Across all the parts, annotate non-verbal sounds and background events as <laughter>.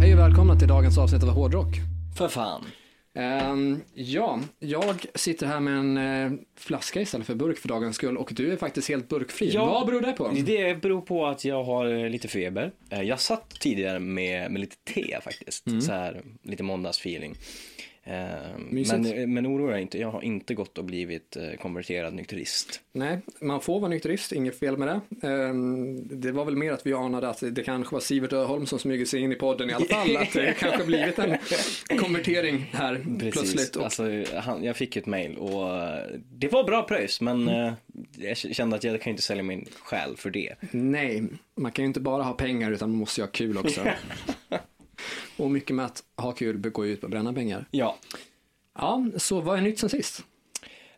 Hej och välkomna till dagens avsnitt av Hårdrock. För fan. Ehm, ja, jag sitter här med en eh, flaska istället för burk för dagens skull och du är faktiskt helt burkfri. Ja. Vad beror det på? Det beror på att jag har eh, lite feber. Eh, Jag satt tidigare med, med lite te faktiskt. Så här, lite måndagsfeeling. Eh. Men, men oroa dig inte, jag har inte gått och blivit eh, konverterad nykterist. Nej, man får vara nykterist, inget fel med det. Ehm, det var väl mer att vi anade att det kanske var Sivert Öholm som smyger sig in i podden i alla fall. <laughs> Att det kanske blivit en konvertering här plötsligt. Och, Alltså, han, jag fick ett mail och eh, det var bra pröjs men Mm. eh, jag kände att jag kan inte sälja min själ för det. nej, man kan ju inte bara ha pengar utan man måste ju ha kul också. <laughs> och mycket med att ha kul går ju ut på att bränna pengar. Ja, Ja, så vad är nytt sen sist?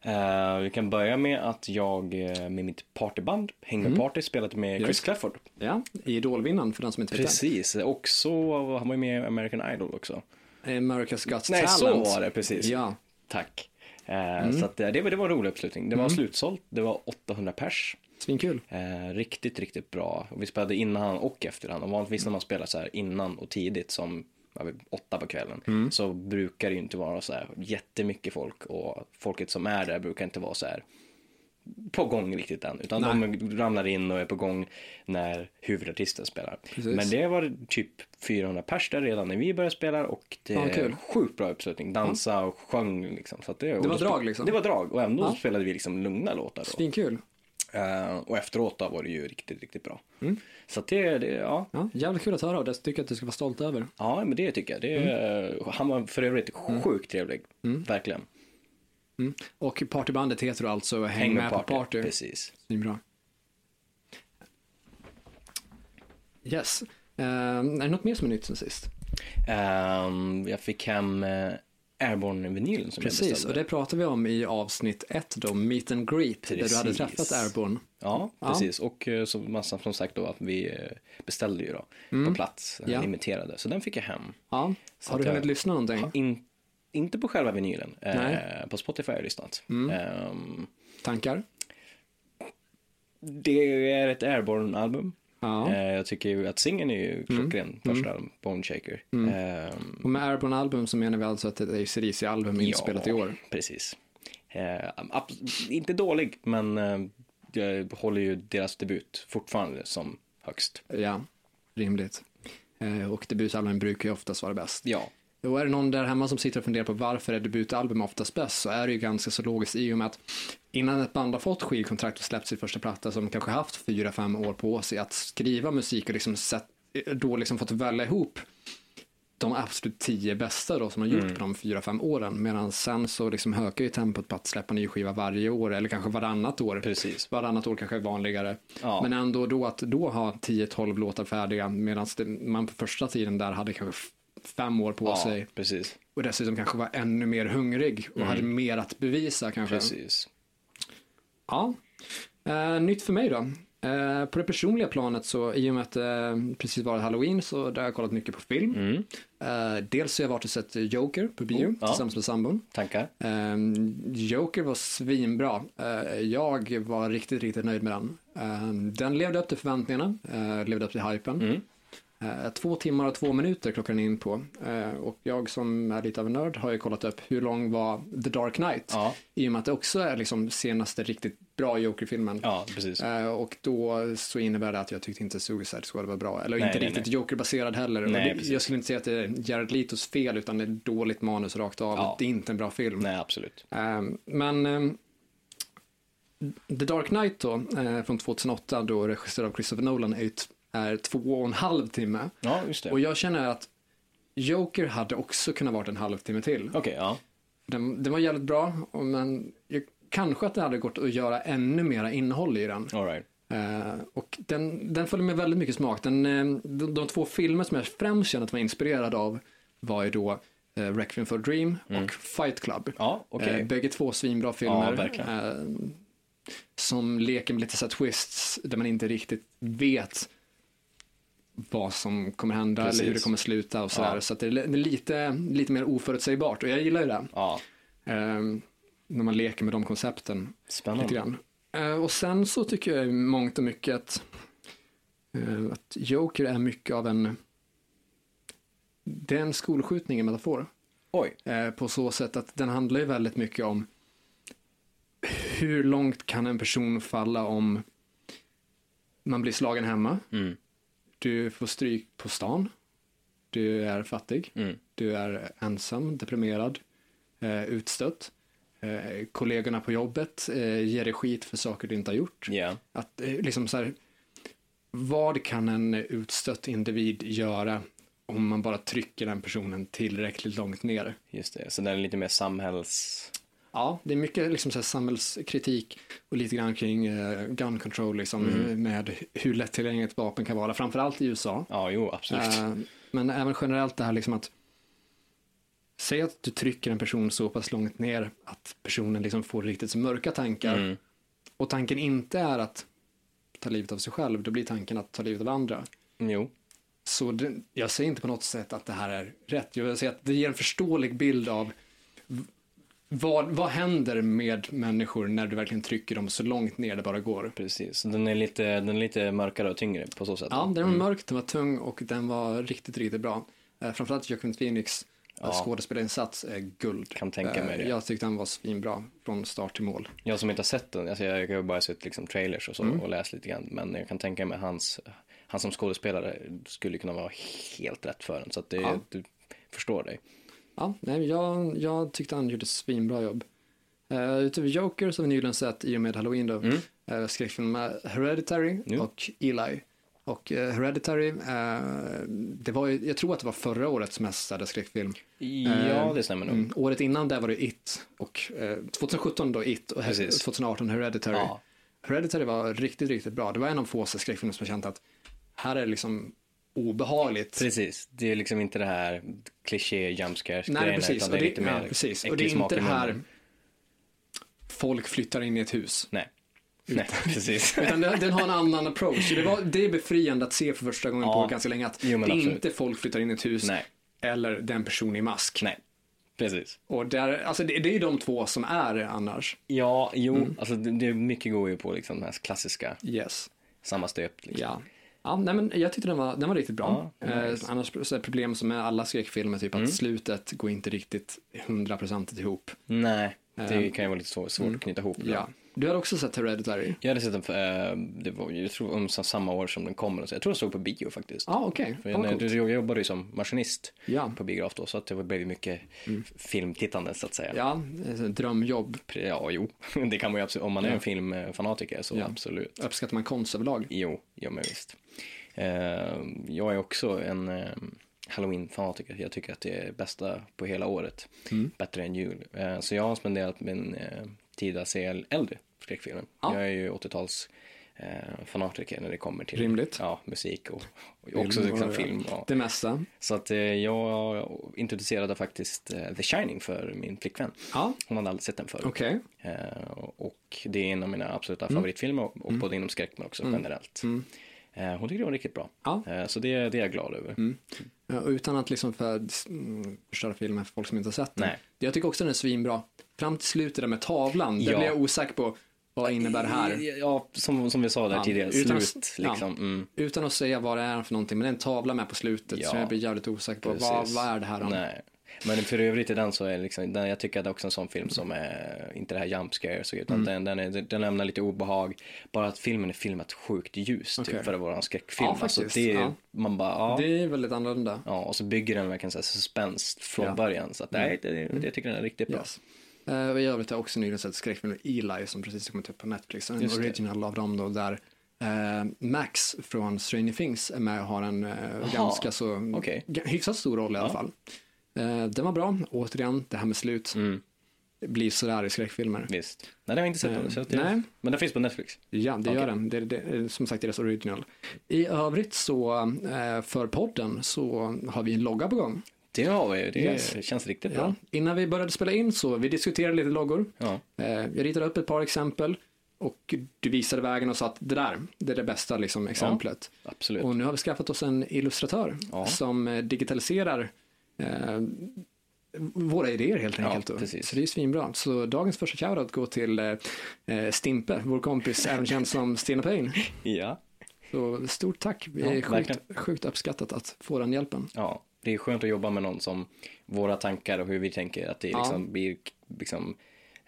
Eh, vi kan börja med att jag eh, med mitt partyband, Hängmed Party, spelade med Chris Just. Clafford. Ja, idolvinnaren för den som inte vet. Precis, och så han var ju med i American Idol också. America's Got Nej, Talent. så var det precis. Ja, Tack. Eh, Så att, det, var, det var en rolig uppslutning. Det var slutsålt, det var 800 pers. Svinkul. Eh, riktigt, riktigt bra. Och vi spelade innan och efterhand. Och vanligtvis när man spelar så här innan och tidigt som ja, åtta på kvällen så brukar det ju inte vara så här jättemycket folk och folket som är där brukar inte vara så här på gång riktigt än. Utan de ramlar in och är på gång när huvudartisten spelar. Precis. Men det var typ 400 pers där redan när vi började spela och det Ja, är kul. sjukt bra uppslutning. Dansa och sjöng liksom. Så det, Det var drag, liksom? Det var drag och ändå Ja. spelade vi liksom lugna låtar. Svinkul. Eh, och efteråt då var det ju riktigt, riktigt bra. Mm. Så det, det, ja. Ja, jävligt kul att höra och det tycker jag att du ska vara stolt över. ja, men det tycker jag. Det, Mm. Han var för övrigt sjukt trevlig. Verkligen. Och partybandet heter alltså Häng, med, på party. Precis. Svinbra. Yes. Uh, är det något mer som är nytt sen sist? Ehm, jag fick hem uh, Airborne-vinylen som jag Precis, beställde. och det pratade vi om i avsnitt ett då, Meet and Greet, där du hade Precis. träffat Airborne. Ja, Ja. precis. Och eh, så massa som sagt då att vi eh, beställde ju då på plats, eh, Mm. Ja. imiterade. Så den fick jag hem. Ja, Så har du jag- hunnit lyssna någonting? In, inte på själva vinylen, eh, på Spotify har jag lyssnat. Mm. Ehm, Tankar? det är ett Airborne-album. Ja. Eh, jag tycker ju att singeln är ju klockren, första mm. Bone Shaker. Ehm, Och med Airborne album så menar vi alltså att det är ACDC-album inspelat i år. Precis. Abs- inte dålig, men eh, jag håller ju deras debut fortfarande som högst. Ja, rimligt. Eh, och debutalbum brukar ju oftast vara bäst. Ja, Och är det någon där hemma som sitter och funderar på varför är debutalbum oftast bäst så är det ju ganska så logiskt i och med att innan ett band har fått skivkontrakt och släppt sin första platta som kanske haft fyra, fem år på sig att skriva musik och liksom sett, då liksom fått välja ihop de absolut tio bästa då som har gjort Mm. på de fyra, fem åren. Medan sen så liksom ökar ju tempot på att släppa ny skiva varje år eller kanske varannat år. precis. Varannat år kanske är vanligare. Ja. Men ändå då att då ha 10-12 låtar färdiga medan man på första tiden där hade kanske fem år på Ja, sig precis. och dessutom kanske var ännu mer hungrig och hade mer att bevisa kanske. Precis. Ja. Eh, nytt för mig då. Eh, på det personliga planet så i och med att det eh, precis varit halloween så där har jag kollat mycket på film. Mm. Eh, dels så har jag varit och sett Joker på bio Oh, ja. tillsammans med sambon. Tankar? Eh, Joker var svinbra. Eh, jag var riktigt, riktigt nöjd med den. Eh, den levde upp till förväntningarna, eh, levde upp till hypen. Mm. Eh, två timmar och två minuter klockar den in på. Eh, och jag som är lite av en nörd har ju kollat upp hur lång var The Dark Knight. Ja, I och med att det också är liksom senaste riktigt bra Joker-filmen. ja precis. Eh, och då så innebär det att jag tyckte inte Suicide Squad var bra. Eller Nej, inte nej, riktigt. Joker-baserad heller. Nej, det, jag skulle inte säga att det är Jared Letos fel utan det är dåligt manus rakt av. Ja. Det är inte en bra film. Nej, absolut. Men The Dark Knight då, från 2008, då regisserad av Christopher Nolan, är, ju t- är två och en halv timme. Ja, just det. Och jag känner att Joker hade också kunnat varit en halvtimme till. Okej, ja. Den, den var jävligt bra, men jag, kanske att det hade gått att göra ännu mera innehåll i den. All right. Eh, och den, den följer med väldigt mycket smak. Den, eh, de, de två filmer som jag främst känner att var inspirerad av var ju då eh, Requiem for a Dream och Fight Club. Ja, okej. Eh, bägge två svinbra filmer. Ja, som leker med lite så twists där man inte riktigt vet vad som kommer hända Precis. eller hur det kommer sluta och sådär. Ja. Så att det är lite, lite mer oförutsägbart och jag gillar ju det. Ja, Eh, när man leker med de koncepten lite spännande. grann. Eh, och sen så tycker jag i mångt och mycket att, eh, att Joker är mycket av en det är en skolskjutning i metafor. Oj, Eh, på så sätt att den handlar ju väldigt mycket om hur långt kan en person falla om man blir slagen hemma, mm, du får stryk på stan, du är fattig, mm, du är ensam, deprimerad, eh, utstött. Eh, kollegorna på jobbet eh, ger dig skit för saker du inte har gjort. ja, Att eh, liksom så här, vad kan en utstött individ göra om man bara trycker den personen tillräckligt långt ner? just det. Så den är lite mer samhälls... Ja, det är mycket liksom så samhällskritik och lite grann kring eh, gun control liksom, Mm. med hur lättillgängligt vapen kan vara, framförallt i USA. Ja, jo, absolut. Eh, men även generellt det här liksom att säg att du trycker en person så pass långt ner att personen liksom får riktigt mörka tankar Mm, och tanken inte är att ta livet av sig själv, då blir tanken att ta livet av andra. jo, Så det, jag säger inte på något sätt att det här är rätt. Jag säga att det ger en förståelig bild av vad, vad händer med människor när du verkligen trycker dem så långt ner det bara går. precis. Den är, lite, den är lite mörkare och tyngre på så sätt. Ja, den var mörk, den var tung och den var riktigt, riktigt bra. Eh, framförallt Joaquin Phoenix Ja. skådespelarinsats är guld. Kan tänka mig Eh, det. Jag tyckte han var svinbra från start till mål. Jag som inte har sett den, alltså jag har bara sett liksom trailers och så Mm. och läst lite grann. Men jag kan tänka mig hans, han som skådespelare skulle kunna vara helt rätt för den. Så att det, Ja. du förstår dig. Ja, nej, jag, jag tyckte han gjorde ett svinbra jobb. Uh, utöver Joker så har vi nyligen sett i och med Halloween då, Mm. uh, skräckfilmerna Hereditary Jo. och Eli. Och eh, Hereditary, eh, det var ju, jag tror att det var förra årets mest sedda skräckfilm. Ja, det stämmer nog. Mm, året innan där var det It och eh, 2017 då It och Precis. 2018 Hereditary. Ja, Hereditary var riktigt, riktigt bra. Det var en av få skräckfilmer som jag känt att här är liksom obehagligt. precis. Det är liksom inte det här kliché jumpscares Nej, precis. utan det är lite mer ja, precis. Och det är inte det här folk flyttar in i ett hus. Nej. Nej, <laughs> precis. <laughs> Utan den, den har en annan approach. Det, var, det är befriande att se för första gången Ja. på ganska länge att Jo, det är inte folk flyttar in i ett hus Nej, eller den person i mask. nej. Precis. Och där, alltså det, det är ju de två som är annars. Ja, jo, Mm. alltså det, det är mycket går ju på liksom den här klassiska, Yes. samma stöp. Liksom. Ja. Ja, nej, men jag tyckte den var, den var riktigt bra. Ja, nice. Mm. eh, annars så är problem som med alla skräckfilmer, typ att slutet går inte riktigt hundraprocentigt ihop. Nej, det Ehm, kan ju vara lite svår, svårt att knyta ihop. Ja. Du hade också sett Hereditary? Jag hade sett den, för, eh, det var, jag tror om sa- samma år som den. Så jag tror jag såg på bio faktiskt. Ah, okej. För Fan, jag, jag jobbade ju som maskinist Ja. på biograf då, så att det blev mycket filmtittande så att säga. ja, ett drömjobb. Ja, jo, <laughs> det kan man ju absolut, om man är Ja. en filmfanatiker så Ja. absolut. Uppskattar man konst överlag? Jo, ja men visst. Eh, jag är också en eh, Halloween-fanatiker. Jag tycker att det är bästa på hela året. Mm. Bättre än jul. Eh, så jag har spenderat min tid att se äldre skräckfilmer. Ja. Jag är ju 80-tals eh, fanatiker när det kommer till Rimligt. Ja, musik och, och Film också liksom och- film. Ja. Det mesta. Så att eh, jag introducerade faktiskt eh, The Shining för min flickvän. Ja, Hon hade aldrig sett den förut. okej. Eh, och det är en av mina absoluta favoritfilmer, och, och både inom skräck men också generellt. Mm. Eh, hon tyckte det var riktigt bra. Ja. Eh, så det, det är jag glad över. Ja, och utan att liksom för, mm, förstöra filmen för folk som inte har sett den. Nej. Jag tycker också den är svinbra. Fram till slutet där med tavlan, där Ja. blir jag osäker på vad innebär det här. Ja, som, som vi sa där Ja, tidigare, utan- slut ja. liksom. Mm. Utan att säga vad det är för någonting, men det är en tavla med på slutet Ja. så jag blir jävligt osäker på vad, Precis. vad är det här om. Nej. Men för övrigt i den så är liksom, den, jag tycker att det är också en sån film som är, inte det här jump scares, utan Mm. den, den, är, den lämnar lite obehag. Bara att filmen är filmat sjukt ljus Okej. typ, för att vara en skräckfilm. Ja, alltså, det, är- Ja. Man bara, ja. Det är väldigt annorlunda. Ja, och så bygger den verkligen så här suspense från Ja. början. Så att, nej, det, det, jag tycker den är riktigt bra. Yes. Uh, och i övrigt har jag också nyligen sett skräckfilmen Eli som precis kommit upp på Netflix. En original av dem då där eh, Max från Stranger Things är med och har en uh, ganska så g- hyfsat stor roll i alla Ja. fall. Uh, den var bra, återigen, det här med slut Mm, blir sådär i skräckfilmer. visst. Nej, det har jag inte sett den. Så det, nej. Men den finns på Netflix. Ja, det Okej. gör den. Det, det, är som sagt deras original. I övrigt så, för podden så har vi en logga på gång. Det har vi, det Yes. känns riktigt Ja. bra. Innan vi började spela in så, vi diskuterade lite loggor. Ja. Eh, jag ritade upp ett par exempel och du visade vägen och sa att det där, det är det bästa liksom, exemplet. Absolut. Och nu har vi skaffat oss en illustratör Ja. som eh, digitaliserar eh, våra idéer helt Ja, enkelt. då. precis. Så det är ju svinbra. Så dagens första shoutout går till eh, eh, Stimpe, vår kompis, <laughs> även känd som Stina Payne. Ja. Så stort tack. Ja, är sjukt, sjukt uppskattat att få den hjälpen. ja, det är skönt att jobba med någon som våra tankar och hur vi tänker att det Ja. liksom blir liksom,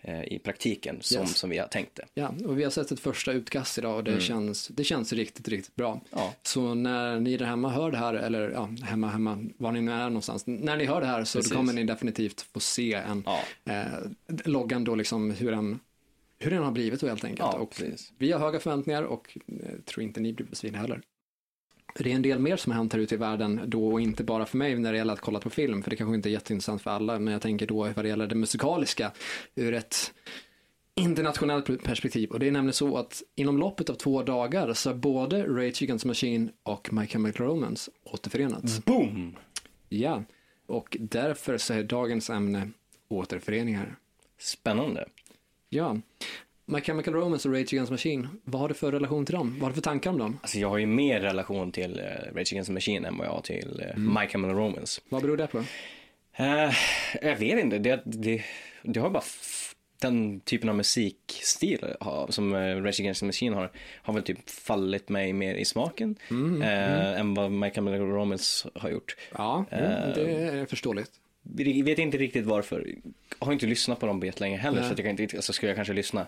eh, i praktiken som, Yes. som vi har tänkt det. Ja, och vi har sett ett första utkast idag och det, Mm. känns, det känns riktigt, riktigt bra. Ja, Så när ni där hemma hör det här, eller ja, hemma, hemma, var ni nu är någonstans, när ni hör det här så kommer ni definitivt få se en, ja, eh, loggan då liksom hur den, hur den har blivit då helt enkelt. ja och precis. vi har höga förväntningar och eh, tror inte ni blir besvikna heller. Det är en del mer som har hänt här ute i världen då och inte bara för mig när det gäller att kolla på film, för det kanske inte är jätteintressant för alla, men jag tänker då vad det gäller det musikaliska ur ett internationellt perspektiv. Och det är nämligen så att inom loppet av två dagar så har både Rage Against the Machine och My Chemical Romance återförenats. Boom! Ja, och därför så är dagens ämne återföreningar. Spännande. Ja, My Chemical Romance och Rage Against the Machine, vad har du för relation till dem? Vad har du för tankar om dem? Alltså jag har ju mer relation till uh, Rage Against the Machine än vad jag har till uh, Mm. My Chemical Romance. Vad beror det på? Eh, jag vet inte, det, det, det har bara den typen av musikstil som uh, Rage Against the Machine har, har väl typ fallit mig mer i smaken Mm, eh, än vad My Chemical Romance har gjort. Ja, mm, Eh, det är förståeligt. Vi vet inte riktigt varför. Jag har inte lyssnat på dem på jättelänge heller Nej. så jag kan inte, alltså skulle jag kanske lyssna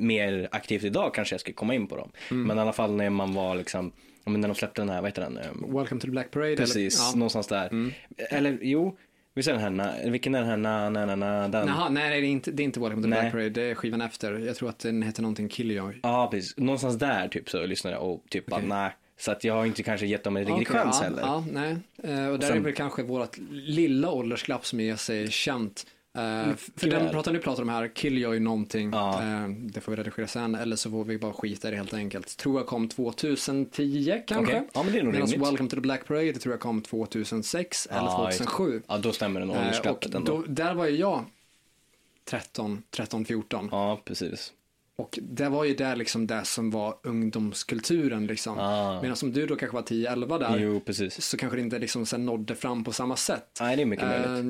mer aktivt idag kanske jag skulle komma in på dem. Mm. Men i alla fall när man var liksom, men när de släppte den här, vad heter den? Eh, Welcome to the Black Parade. Precis, Eller, ja. någonstans där. Mm. Eller jo, visst är den här, vilken är den här, na, na, na, na, den? Jaha, nej, det är inte, det är inte Welcome to the. Black Parade, det är skivan efter. Jag tror att den heter någonting Killjoy. Ja, precis. Någonstans där typ så lyssnade jag och typ bara Okej. nej. Så att jag har inte kanske gett dem en riktig Okej, chans ja, heller. Ja, nej. Eh, och där sen- är väl kanske vårt lilla åldersglapp som ger sig känt. Eh, för den pratar ni pratar om här, Killjoy någonting, Ja. eh, det får vi redigera sen, eller så får vi bara skita i det helt enkelt. Tror jag kom 2010 kanske. Okej. Ja, men det är nog Medan rimligt. Welcome to the Black Parade tror jag kom 2006 eller Ja, 2007. Ja, då stämmer det nog Eh, åldersglappet ändå. då, där var ju jag 13, 13, 14. Ja, precis. Och det var ju där liksom det som var ungdomskulturen liksom. Ah. Medan som du då kanske var 10-11 där, Jo, precis. så kanske det inte liksom sen nådde fram på samma sätt. Nej, det är mycket. Uh,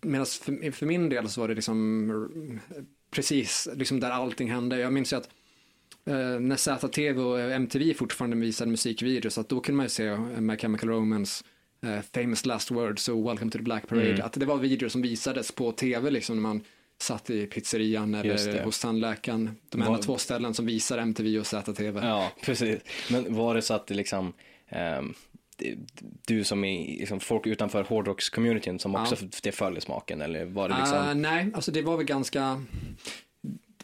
Medan för, för min del så var det liksom eh, precis liksom där allting hände. Jag minns ju att eh, när ZTV och MTV fortfarande visade musikvideos, att då kunde man ju se uh, My Chemical Romance, eh, Famous Last Words och Welcome to the Black Parade. Mm. Att det var videor som visades på tv liksom när man satt i pizzerian eller hos tandläkaren. De enda Vad- två ställen som visar MTV och ZTV. Ja, precis. Men var det så att det liksom, det- du som är liksom folk utanför hårdrocks-communityn som Ja. också det föll smaken eller var det liksom? Ah, nej, alltså det var väl ganska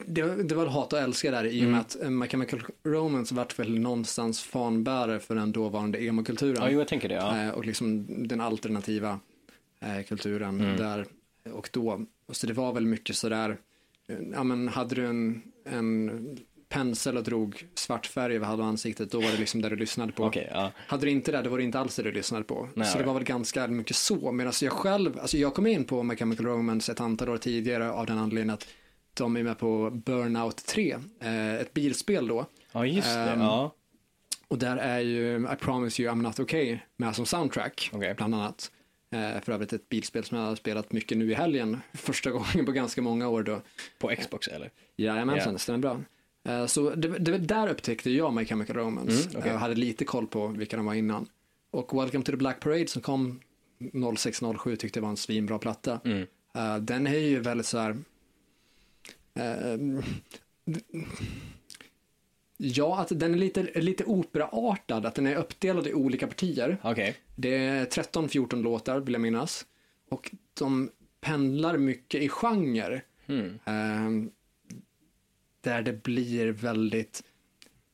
det, det var hat och älska där i och Mm. med att eh, My Chemical Romance vart väl någonstans fanbärare för den dåvarande emo-kulturen. ja, jo, jag tänker det. Ja. Eh, och liksom den alternativa eh, kulturen Mm. där. Och då, så det var väl mycket sådär, eh, ja men hade du en, en pensel och drog svart färg över halva ansiktet, då var det liksom där du lyssnade på. Okej, ja. Hade du inte det, då var det inte alls det du lyssnade på. Nej, så det var väl ganska mycket så. Medan jag själv, alltså jag kom in på My Chemical Romance ett antal år tidigare av den anledningen att de är med på Burnout 3, eh, ett bilspel då. Ja, just det. Ehm, ja. Och där är ju I promise you I'm not okay med som soundtrack, Okej. bland annat. Eh, för övrigt ett bilspel som jag har spelat mycket nu i helgen, <laughs> första gången på ganska många år då. På Xbox eller? Jajamensan, Ja. det stämmer bra. Eh, Så det, det var där upptäckte jag My Chemical Romance. Mm, okej. Jag hade lite koll på vilka de var innan. Och Welcome to the Black Parade som kom 06-07 tyckte jag var en svinbra platta. Mm. Eh, Den är ju väldigt så här... eh, Ja, att den är lite, lite operaartad, att den är uppdelad i olika partier. Okej. Det är 13-14 låtar vill jag minnas. Och de pendlar mycket i genre. Mm. Där det blir väldigt,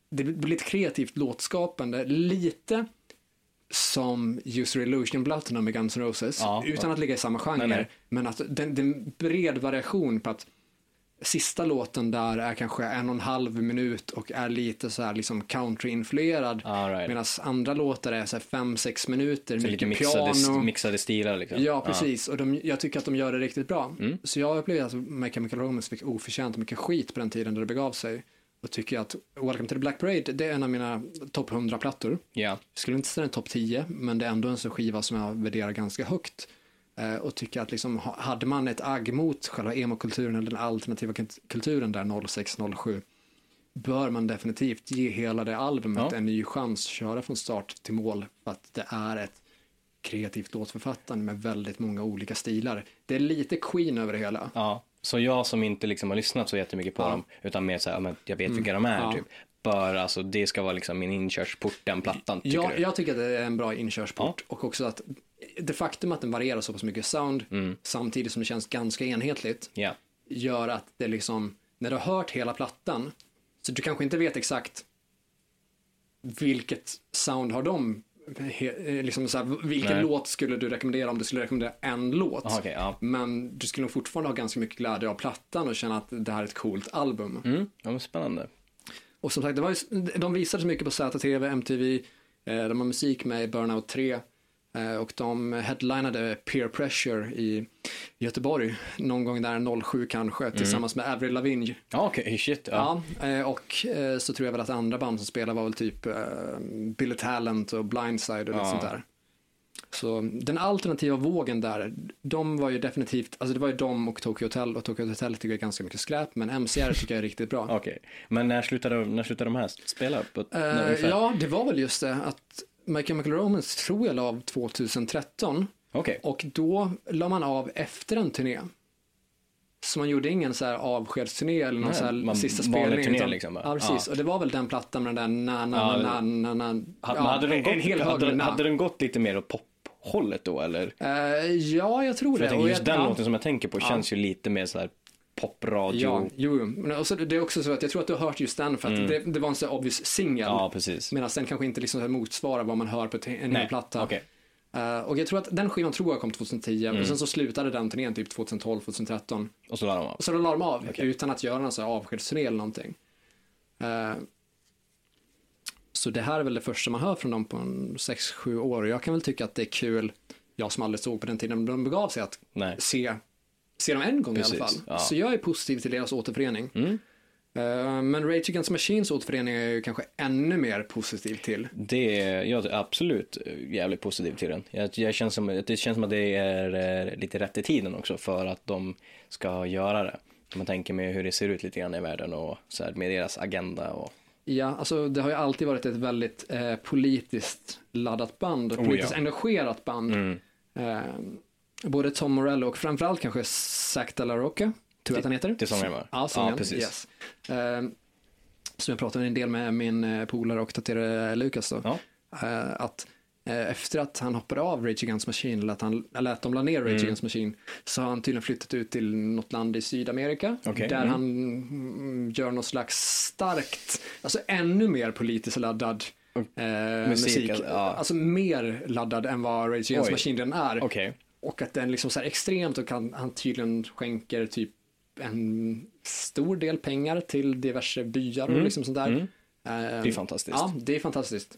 det blir ett kreativt låtskapande, lite som User Illusion Platinum med Guns N' Roses, Ja, utan att ligga i samma genre, Nej, nej. men att det är en bred variation på att sista låten där är kanske en och en halv minut och är lite så här liksom country-influerad. Right. Medan andra låtar är så här fem, sex minuter, Så mycket lite mixade, piano. mixade stilar liksom. Ja, precis. Och de, jag tycker att de gör det riktigt bra. Mm. Så jag upplevde att My Chemical Romance fick oförtjänt mycket skit på den tiden då det begav sig. Och tycker att Welcome to the Black Parade, det är en av mina topp 100-plattor. Ja. Jag skulle inte säga den topp 10, men det är ändå en sån skiva som jag värderar ganska högt. Eh, och tycker att liksom, ha- hade man ett agg mot själva emokulturen eller den alternativa kult- kulturen där 06-07, bör man definitivt ge hela det albumet Ja. en ny chans, köra från start till mål, för att det är ett kreativt låtförfattande med väldigt många olika stilar. Det är lite Queen över det hela. ja. Så jag som inte liksom har lyssnat så jättemycket på Ja. dem, utan mer så här, men jag vet vilka de är Ja. typ. Bör, alltså det ska vara liksom min inkörsport, den plattan, tycker Ja, du? jag tycker att det är en bra inkörsport och också att det faktum att den varierar så pass mycket sound Mm. samtidigt som det känns ganska enhetligt Ja. gör att det liksom, när du har hört hela plattan, så du kanske inte vet exakt vilket sound har de, he- eh, liksom så här, vilken Nej. låt skulle du rekommendera om du skulle rekommendera en låt? Aha, okej, ja. Men du skulle nog fortfarande ha ganska mycket glädje av plattan och känna att det här är ett coolt album. Mm. ja, men spännande. Och som sagt, det var ju, de visade så mycket på ZTV, MTV, eh, de har musik med i Burnout 3 eh, och de headlinade Peer Pressure i Göteborg någon gång där 07 kanske tillsammans med Avril Lavigne. Ja, okej, shit. Ja. Ja, eh, och eh, så tror jag väl att andra band som spelade var väl typ eh, Billy Talent och Blindside och lite Ja. sånt där. Så den alternativa vågen där, de var ju definitivt, alltså det var ju de och Tokyo Hotel och Tokyo Hotel tycker jag är ganska mycket skräp, men MCR <laughs> tycker jag är riktigt bra. Okej. Men när slutade, när slutade de här spela? På, Eh, ungefär? ja, det var väl just det att My Chemical Romance tror jag la av 2013 Okej. och då la man av efter en turné. Så man gjorde ingen så här avskedsturné eller någon Nej, så här man- sista spelning. turné utan- liksom bara. ja, precis. Ja. Och det var väl den plattan med den där na na na na na na. Ja, hade, den gått, en hel hög hade, med na. hade den gått lite mer åt pophållet då eller? Eh, ja, jag tror För det. jag tänker just den ja, låten som jag tänker på känns ju lite mer så här popradio. Ja, jo, jo. Men också, det är också så att jag tror att du har hört just den för att det, det var en så obvious singel. Mm. Ja, precis. Medan den kanske inte liksom motsvarar vad man hör på en hel Nej, platta. okej. Eh, och jag tror att den skivan tror jag kom 2010 Mm. och sen så slutade den turnén typ 2012, 2013. Och så la de av. Och så la de av utan att göra någon så här avskedsturné eller någonting. Eh, så det här är väl det första man hör från dem på en 6-7 år och jag kan väl tycka att det är kul, jag som aldrig såg på den tiden de begav sig, att Nej. se, se dem en gång Precis, i alla fall. ja. Så jag är positiv till deras återförening. Mm. Eh, men Rage Against Machines återförening är jag ju kanske ännu mer positiv till. Det är, jag är absolut jävligt positiv till den. Jag, jag känns som, det känns som att det är eh, lite rätt i tiden också för att de ska göra det. Om man tänker med hur det ser ut lite grann i världen och så här med deras agenda och Ja, alltså det har ju alltid varit ett väldigt eh, politiskt laddat band och Oh, politiskt ja. engagerat band. Mm. Eh, både Tom Morello och framförallt kanske Zac de la Rocca, tror jag att han heter. det är sångaren, va? Ja, sångaren. Ja, precis. Yes. Eh, som jag pratade en del med min eh, polare och tatuerare Lukas då. Ja. Eh, att eh, efter att han hoppade av Rage Against Machine, eller att, han, eller att de la ner Rage Mm. Against Machine, så har han tydligen flyttat ut till något land i Sydamerika. Okej, Där mm. han mm, gör något slags starkt, alltså ännu mer politiskt laddad eh, musik, musik. ja. Alltså mer laddad än vad Rage Against Oj. Machine den är. Okej. Och att den liksom så här extremt och kan, han tydligen skänker typ en stor del pengar till diverse byar och liksom sånt där. Mm. Eh, Det är fantastiskt. Ja, det är fantastiskt.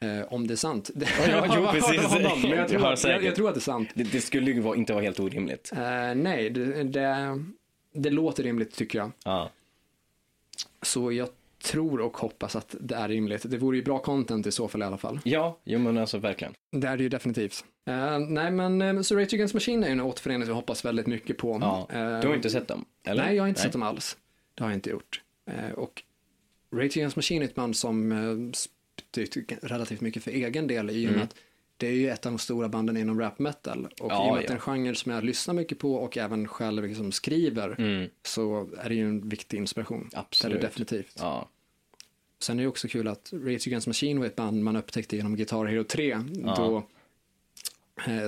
Eh, om det är sant. <laughs> ja, jo, <laughs> precis. Men jag, tror att, jag, jag säkert. tror att det är sant. Det, det skulle ju inte vara helt orimligt. Eh, nej, det, det, det låter rimligt tycker jag. Ja. Så jag tror och hoppas att det är rimligt. Det vore ju bra content i så fall i alla fall. Ja, jo men alltså verkligen. Det är det ju definitivt. Eh, nej, men uh, så Rage Against Machine är ju en återförening som jag hoppas väldigt mycket på. Ja. Eh, Du har inte sett dem? Eller? Nej, jag har inte sett dem alls. Det har jag inte gjort. Och Rage Against Machine är ett band som uh, betytt relativt mycket för egen del i och med Mm. att det är ju ett av de sstora banden inom rap metal. Och Ja, i och med att det är en genre som jag lyssnar mycket på och även själv liksom skriver Mm, så är det ju en viktig inspiration. Det är absolut. det definitivt. Ja. Sen är det också kul att Rage Against Machine var ett band man upptäckte genom Guitar Hero 3. Ja. Då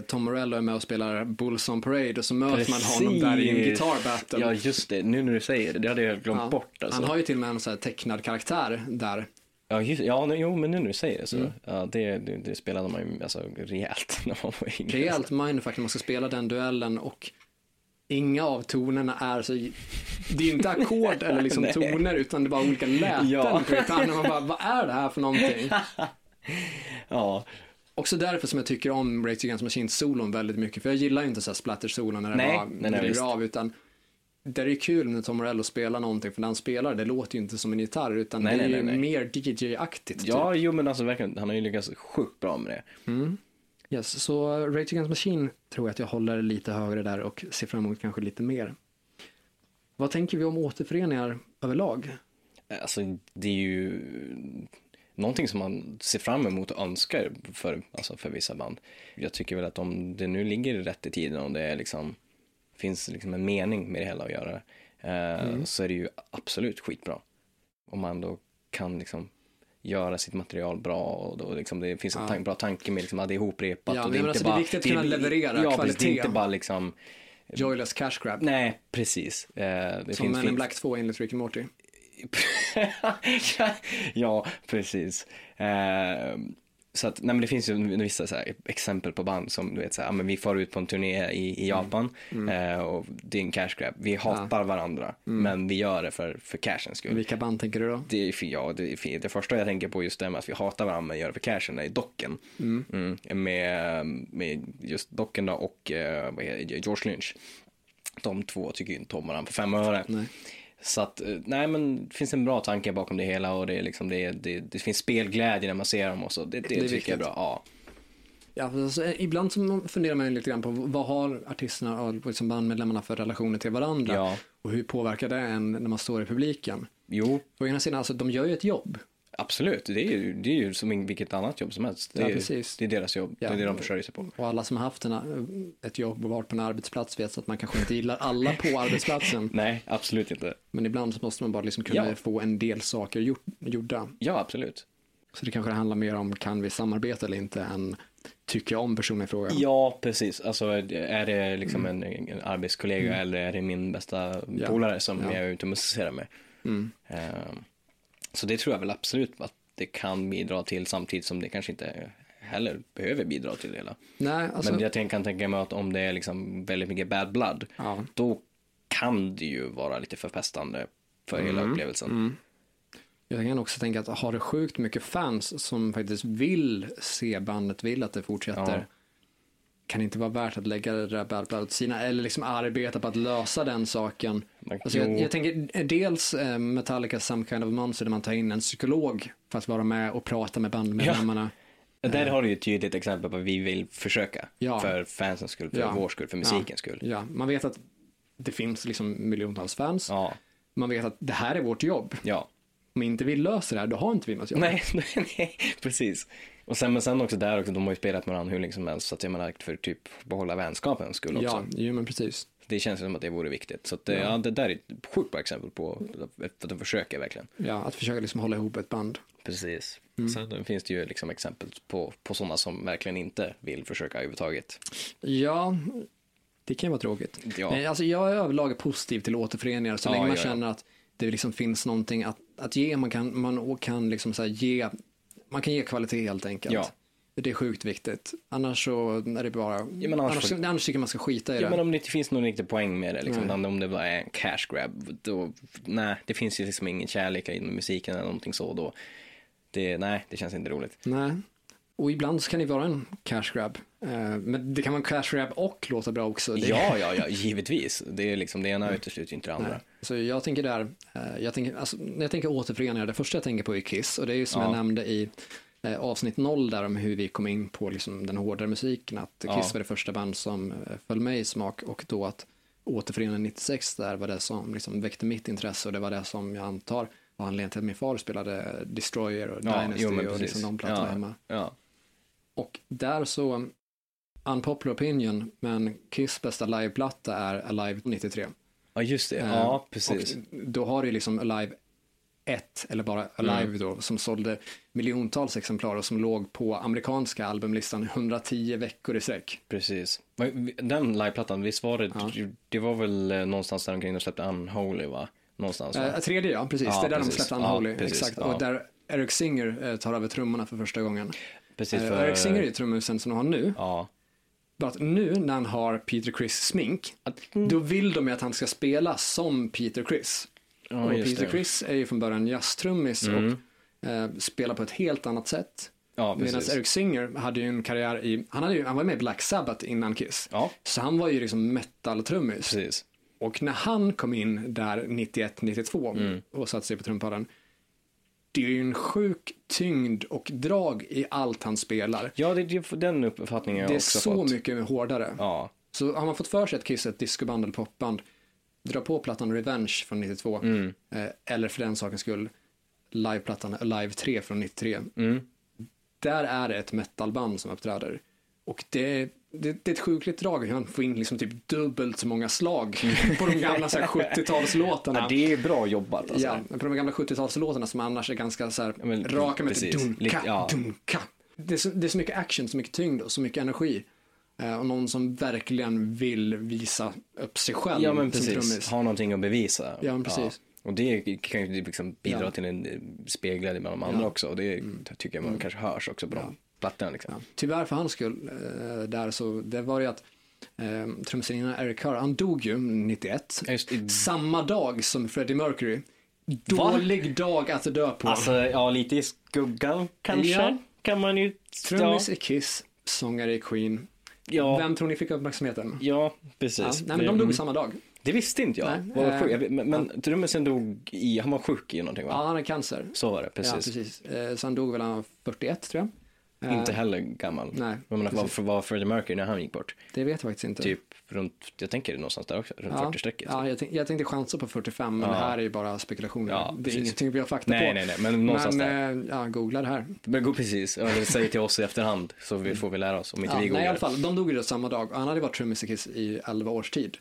Tom Morello är med och spelar Bulls on Parade och så möter man honom där i en Precis. guitar battle. Ja, just det. Nu när du säger det, det hade jag glömt Ja. bort alltså. Han har ju till och med en så tecknad karaktär där. Ja, just, ja, nu- jo, men nu när du säger det så. Mm. Ja, det, det, det spelade man ju alltså, rejält <laughs> när man var yngre. Rejält mindfuck när man ska spela den duellen och inga av tonerna är så, det är inte ackord <laughs> eller liksom toner utan det är bara olika läten Ja. på gitarren. Man bara, vad är det här för någonting? <laughs> Ja, Också därför som jag tycker om Rage Against Machine-solon väldigt mycket. För jag gillar inte så här splatter-solon när det Nej, bara nej, av. Utan det är ju kul när Tom Morello spelar någonting. För när han spelar, det låter ju inte som en gitarr. Utan Nej, det är nej, ju nej, mer DJ-aktigt. ja jo men alltså verkligen, han har ju lyckats sjukt bra med det. Typ. Yes, så Rage Against Machine tror jag att jag håller lite högre där och ser fram emot kanske lite mer. Vad tänker vi om återföreningar överlag? Alltså det är ju någonting som man ser fram emot och önskar för, alltså för vissa band. Jag tycker väl att om det nu ligger rätt i tiden och det är liksom, finns liksom en mening med det hela att göra eh, så är det ju absolut skitbra. Om man då kan liksom göra sitt material bra och då liksom det finns en Ja. tan- bra tanke med liksom att det är ihopprepat. Ja, och men inte alltså det är viktigt att kunna leverera ja, kvalitet. det är inte bara liksom, Joyless Cash Grab. nej precis. Eh, det som Men in Black 2 enligt Rick and Morty. <laughs> ja, precis. Eh, så att, nej men det finns ju vissa så här, exempel på band som du vet så här, ja, men vi far ut på en turné i, i Japan eh, och det är en cash grab. Vi hatar varandra, men vi gör det för, för cashens skull. Vilka band tänker du då? Det är, ja, det är. Det första jag tänker på just det med att vi hatar varandra men gör det för cashen är Docken. Mm. Med, med just Docken då och eh, George Lynch. De två tycker ju inte om varandra för fem öre. Nej. Så att, eh, nej men det finns en bra tanke bakom det hela och det, är liksom, det, det, det finns spelglädje när man ser dem och så. Det, det, är tycker jag är bra. Ja. Ja, alltså, ibland så funderar man lite grann på vad har artisterna och liksom bandmedlemmarna för relationer till varandra? Ja. Och hur påverkar det en när man står i publiken? Jo, Å ena sidan, alltså, de gör ju ett jobb. Absolut. Det är ju, det är ju som vilket annat jobb som helst. Det Ja, är, precis. det är deras jobb. Ja. Det är det de försörjer sig på. Och alla som har haft en, ett jobb och varit på en arbetsplats vet att man kanske inte gillar alla på <laughs> arbetsplatsen. Nej, absolut inte. Men ibland så måste man bara liksom kunna Ja. få en del saker gjort, gjorda. Ja, absolut. Så det kanske handlar mer om kan vi samarbeta eller inte än tycker jag om personen i fråga. Ja, precis. Alltså är det liksom en, en arbetskollega eller är det min bästa Mm. Ja. polare som Ja. jag är ute och musicerar med? Mm. Ehm, så det tror jag väl absolut att det kan bidra till samtidigt som det kanske inte heller behöver bidra till det hela. Nej, alltså, Men jag kan tänka mig att om det är liksom väldigt mycket bad blood, ja. då kan det ju vara lite förpestande för hela Mm. upplevelsen. Jag kan också tänka att har det sjukt mycket fans som faktiskt vill se bandet, vill att det fortsätter. Ja. Kan det inte vara värt att lägga det där bad blood åt sidan eller liksom arbeta på att lösa den saken. Alltså jag, jag tänker eh, dels eh, Metallica Some Kind of Monster där man tar in en psykolog för att vara med och prata med bandmedlemmarna. Där har du ju ett tydligt exempel på vad vi vill försöka. Ja. För fansens skull, för Ja. vår skull, för musikens skull. Ja, man vet att det finns liksom miljontals fans. Ja, Man vet att det här är vårt jobb. ja. Om inte vi löser det här, då har inte vi något jobb. Nej, <laughs> nej, nej, precis. Och sen, men sen också där också, de har ju spelat med varandra hur länge som helst, så att jag menar för typ behålla vänskapens skull också. Ja, jo, men precis. Det känns som att det vore viktigt. Så att, det- ja. det där är ett sjukt bra exempel på att de försöker verkligen. Ja, att försöka liksom hålla ihop ett band. Precis. Mm. Sen finns det ju liksom exempel på, på sådana som verkligen inte vill försöka överhuvudtaget. Ja, det kan ju vara tråkigt. Ja. Men alltså, jag är överlag positiv till återföreningar så Ja, länge man ja, ja. känner att det liksom finns någonting att, att ge. Man kan, man kan liksom så ge, man kan ge kvalitet helt enkelt. Ja. Det är sjukt viktigt. Annars så är det bara, men annars- annars, annars tycker man ska skita i Ja, det. men om det inte finns någon riktig poäng med det, liksom, om det bara är en cash grab, då, nej, det finns ju liksom ingen kärlek i musiken eller någonting så då. Det, nej, det känns inte roligt. Nej. Och ibland så kan det vara en cash grab. Eh, Men det kan vara en cash grab och låta bra också. Det, Ja, ja, ja, givetvis. Det är liksom, det ena Mm. utesluter inte det andra. Nej. Så jag tänker där, eh, jag tänker, alltså, när jag tänker återföreningar, det första jag tänker på är Kiss. Och det är ju som Ja. jag nämnde i eh, avsnitt 0 där om hur vi kom in på liksom, den hårdare musiken. Att Kiss Ja. var det första band som föll mig i smak och då att återföreningen 96 där var det som liksom väckte mitt intresse och det var det som jag antar var anledningen till att min far spelade Destroyer och Ja, Dynasty jo, och liksom de plattorna Ja. hemma. Ja, Och där så, unpopular opinion, men Kiss bästa liveplatta är Alive 93. ja just det. Eh, Ja, precis. Och då har du liksom Alive 1, eller bara Alive Mm. då, som sålde miljontals exemplar och som låg på amerikanska albumlistan 110 veckor i sträck. Precis. Den liveplattan, visst var det, Ja. det var väl eh, någonstans där omkring de släppte Unholy va? Någonstans va? Eh, tredje ja, precis. Ja, det är där precis. de släppte Ja, Unholy. precis. Exakt. Ja. Och där Eric Singer tar över trummorna för första gången. Precis Eh, för... Eric Singer är ju trummusen som de har nu. Ja, Bara att nu när han har Peter Chris smink, Att, då vill de ju att han ska spela som Peter Chris. ja, och Peter det. Chris är ju från början jazztrummis Mm. och eh, spelar på ett helt annat sätt. Ja, Medan. Eric Singer hade ju en karriär i, han, hade ju, han var med i Black Sabbath innan Kiss. Ja, Så han var ju liksom metal-trummis. Och när han kom in där 91-92 Mm. och satte sig på trumpadden. Det är ju en sjuk tyngd och drag i allt han spelar. Ja, det, det, den uppfattningen har Det jag är också så fått. mycket hårdare. Ja, Så har man fått för sig att Kiss är ett discoband eller popband, dra på plattan Revenge från 92, mm, eh, eller för den sakens skull liveplattan Alive 3 från 93. mm. Där är det ett metalband som uppträder. Och det, det, det är ett sjukligt drag hur han får in liksom typ dubbelt så många slag <laughs> på de gamla så här <laughs> 70-talslåtarna. Ja, det är bra jobbat alltså. Ja, på de gamla 70-talslåtarna som annars är ganska så här Ja, men raka med precis. dunka, Lite- ja. dunka. Det är, så, det är så mycket action, så mycket tyngd och så mycket energi. Eh, och någon som verkligen vill visa upp sig själv Ja, men precis. Ha någonting att bevisa. Ja, men precis. Och det kan ju liksom bidra Ja. till en eh, spegel bland de andra Ja. också. Och det tycker jag man kanske hörs också på de plattorna. Liksom. Ja. Tyvärr för hans skull, eh, där så, det var ju att eh, trummisaren Eric Carr, han dog ju 91. Ja, just, i- Samma dag som Freddie Mercury. Dålig dag att dö på. alltså, ja, lite i skuggan kanske. Ja. Kan man ju... Trummis i Kiss, sångare i Queen. Ja, Vem tror ni fick uppmärksamheten? ja, precis. Ja, nej, de dog mm. samma dag. Det visste inte jag. Nej, Vad eh, Men, men trummisen dog i, han var sjuk i någonting va? Ja, han hade cancer. Så var det, precis. Ja, precis. Eh, så han dog väl när han var 41 tror jag. Eh, Inte heller gammal. Nej, Jag menar, vad var Freddie Mercury när han gick bort? Det vet jag faktiskt inte. Typ runt, jag tänker någonstans där också, runt ja, 40-strecket. Ja, jag, tänk, jag tänkte chansa på 45, men Ja. det här är ju bara spekulationer. Ja, det är precis. ingenting vi har fakta Nej, på. nej, nej, men någonstans men, där. eh, ja, googla det här. Men precis, eller säg till oss i efterhand så vi får vi lära oss om inte Ja, vi nej, googlar. i alla fall, de dog ju samma dag. Han hade varit trummis i Kiss i 11 års tid.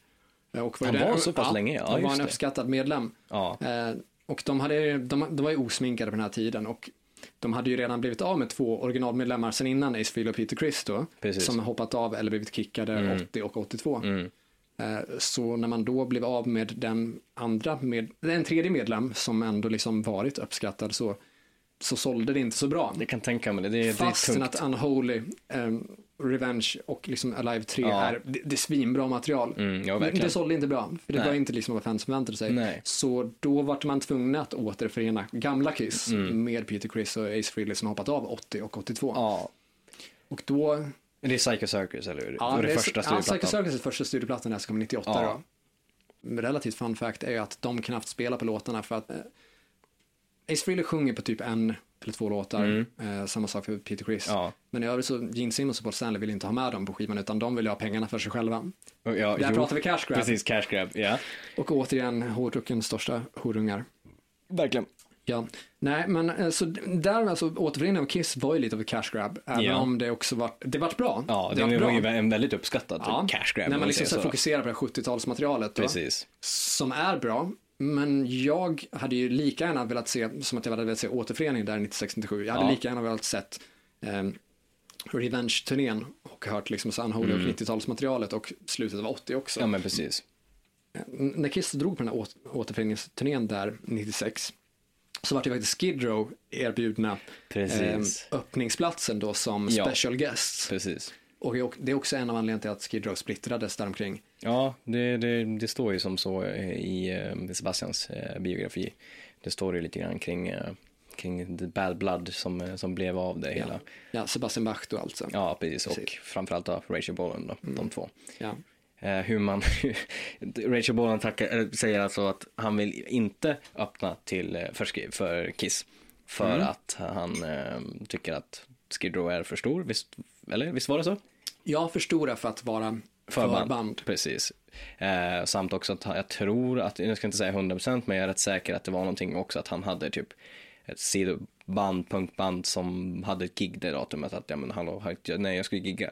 Eh, Och Han ju var så pass länge, ja, han var en det. uppskattad medlem. Ja, Eh, och de, hade, de, de var ju osminkade på den här tiden och de hade ju redan blivit av med två originalmedlemmar sen innan Ace Frehley och Peter Criss då, Precis. som hoppat av eller blivit kickade Mm. 80 och 82. mm. Eh, Så när man då blev av med den andra, med, den tredje medlem som ändå liksom varit uppskattad så, så sålde det inte så bra. jag kan tänka mig det. Det, det är tungt. att Unholy, um, Revenge och liksom Alive 3 Ja. är, det, det är svinbra material. Mm, ja, det sålde inte bra, för det Nej. var inte liksom vad fans förväntade sig. Nej. Så då var man tvungna att återförena gamla Kiss Mm. med Peter Criss och Ace Frehley som hoppat av 80 och 82. Ja, Och då, det är Psycho Circus, eller hur? ja, det det är- första ja, Psycho. Circus första studioplattan där som kom 98 Ja. då. Men Relativt fun fact är att de knappt spelar på låtarna för att eh, Ace Frehley sjunger på typ en eller två låtar, eh, samma sak för Peter Criss. Mm. Ja, Men i övrigt så Gene Simmons och Paul Stanley vill inte ha med dem på skivan utan de vill ha pengarna för sig själva. Ja Där jo, pratar vi cash grab. Precis, cash grab, ja. Och återigen hårdrockens största horungar. Verkligen. Ja, nej men eh, så där alltså återföreningen av Kiss var ju lite av ett cash grab. Även Ja. om det också var, det vart bra. Ja, det det var ju en väldigt uppskattad Ja, cash grab. När man liksom så fokuserar på det här 70-talsmaterialet då, Precis. som är bra. Men jag hade ju lika gärna velat se, som att jag hade velat se återförening där 96-97. Jag hade Ja. lika gärna velat sett um, Revenge-turnén och hört liksom så Unholy och 90-talsmaterialet och slutet av 80 också. Mm. Ja, men precis. N- När Kiss drog på den här åt- återföreningsturnén där 96 så var det faktiskt Skid Row erbjudna eh, öppningsplatsen då som Ja. special guests. Precis. Och det är också en av anledningarna till att Skid Row splittrades däromkring. Ja, det, det, det står ju som så eh, i eh, Sebastians eh, biografi. Det står ju lite grann kring, kring the bad blood som, som blev av det hela. Ja, Sebastian Bach då alltså. Ja, precis. Och Precis. framförallt då Rachel Bolan då, de två. Ja. Hur man, <laughs> Rachel Bolan tackar, säger alltså att han vill inte öppna till, för, för Kiss. För Mm. att han tycker att Skid Row är för stor, visst, eller visst var det så? Jag förstora för att vara Förband. förband. Precis. Eh, samt också att jag tror att, jag ska inte säga 100% men jag är rätt säker att det var någonting också att han hade typ ett sidoband, punkband som hade ett gig det datumet att ja men hallå, nej jag skulle gigga.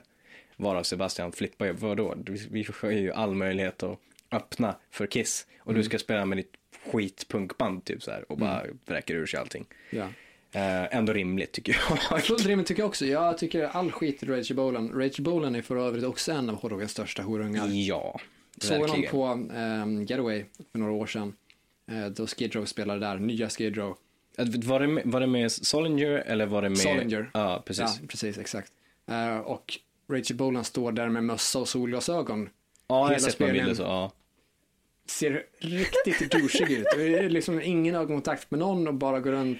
Varav Sebastian flippar ju, vadå? Vi, har ju all möjlighet att öppna för Kiss och Mm. du ska spela med ditt skitpunkband typ så här och bara vräker ur sig allting. Ja. Eh, ändå rimligt tycker jag. <laughs> Fullt rimligt tycker jag också. Jag tycker all skit i Rachel Bolan. Rachel Bolan är för övrigt också en av hårdrockens största horungar. ja, Såg honom verkligen. på um, Getaway för några år sedan. Eh, då Skid Row spelade där, nya Skid Row. Eh, Var det, med, var det med Solinger eller var det med? Solinger. Ja, precis. Ja, precis, exakt. Eh, och Rachel Bolan står där med mössa och solglasögon. Ja, jag har sett några bilder så, ja. Ser riktigt douchig ut. Liksom ingen ögonkontakt med någon och bara går runt.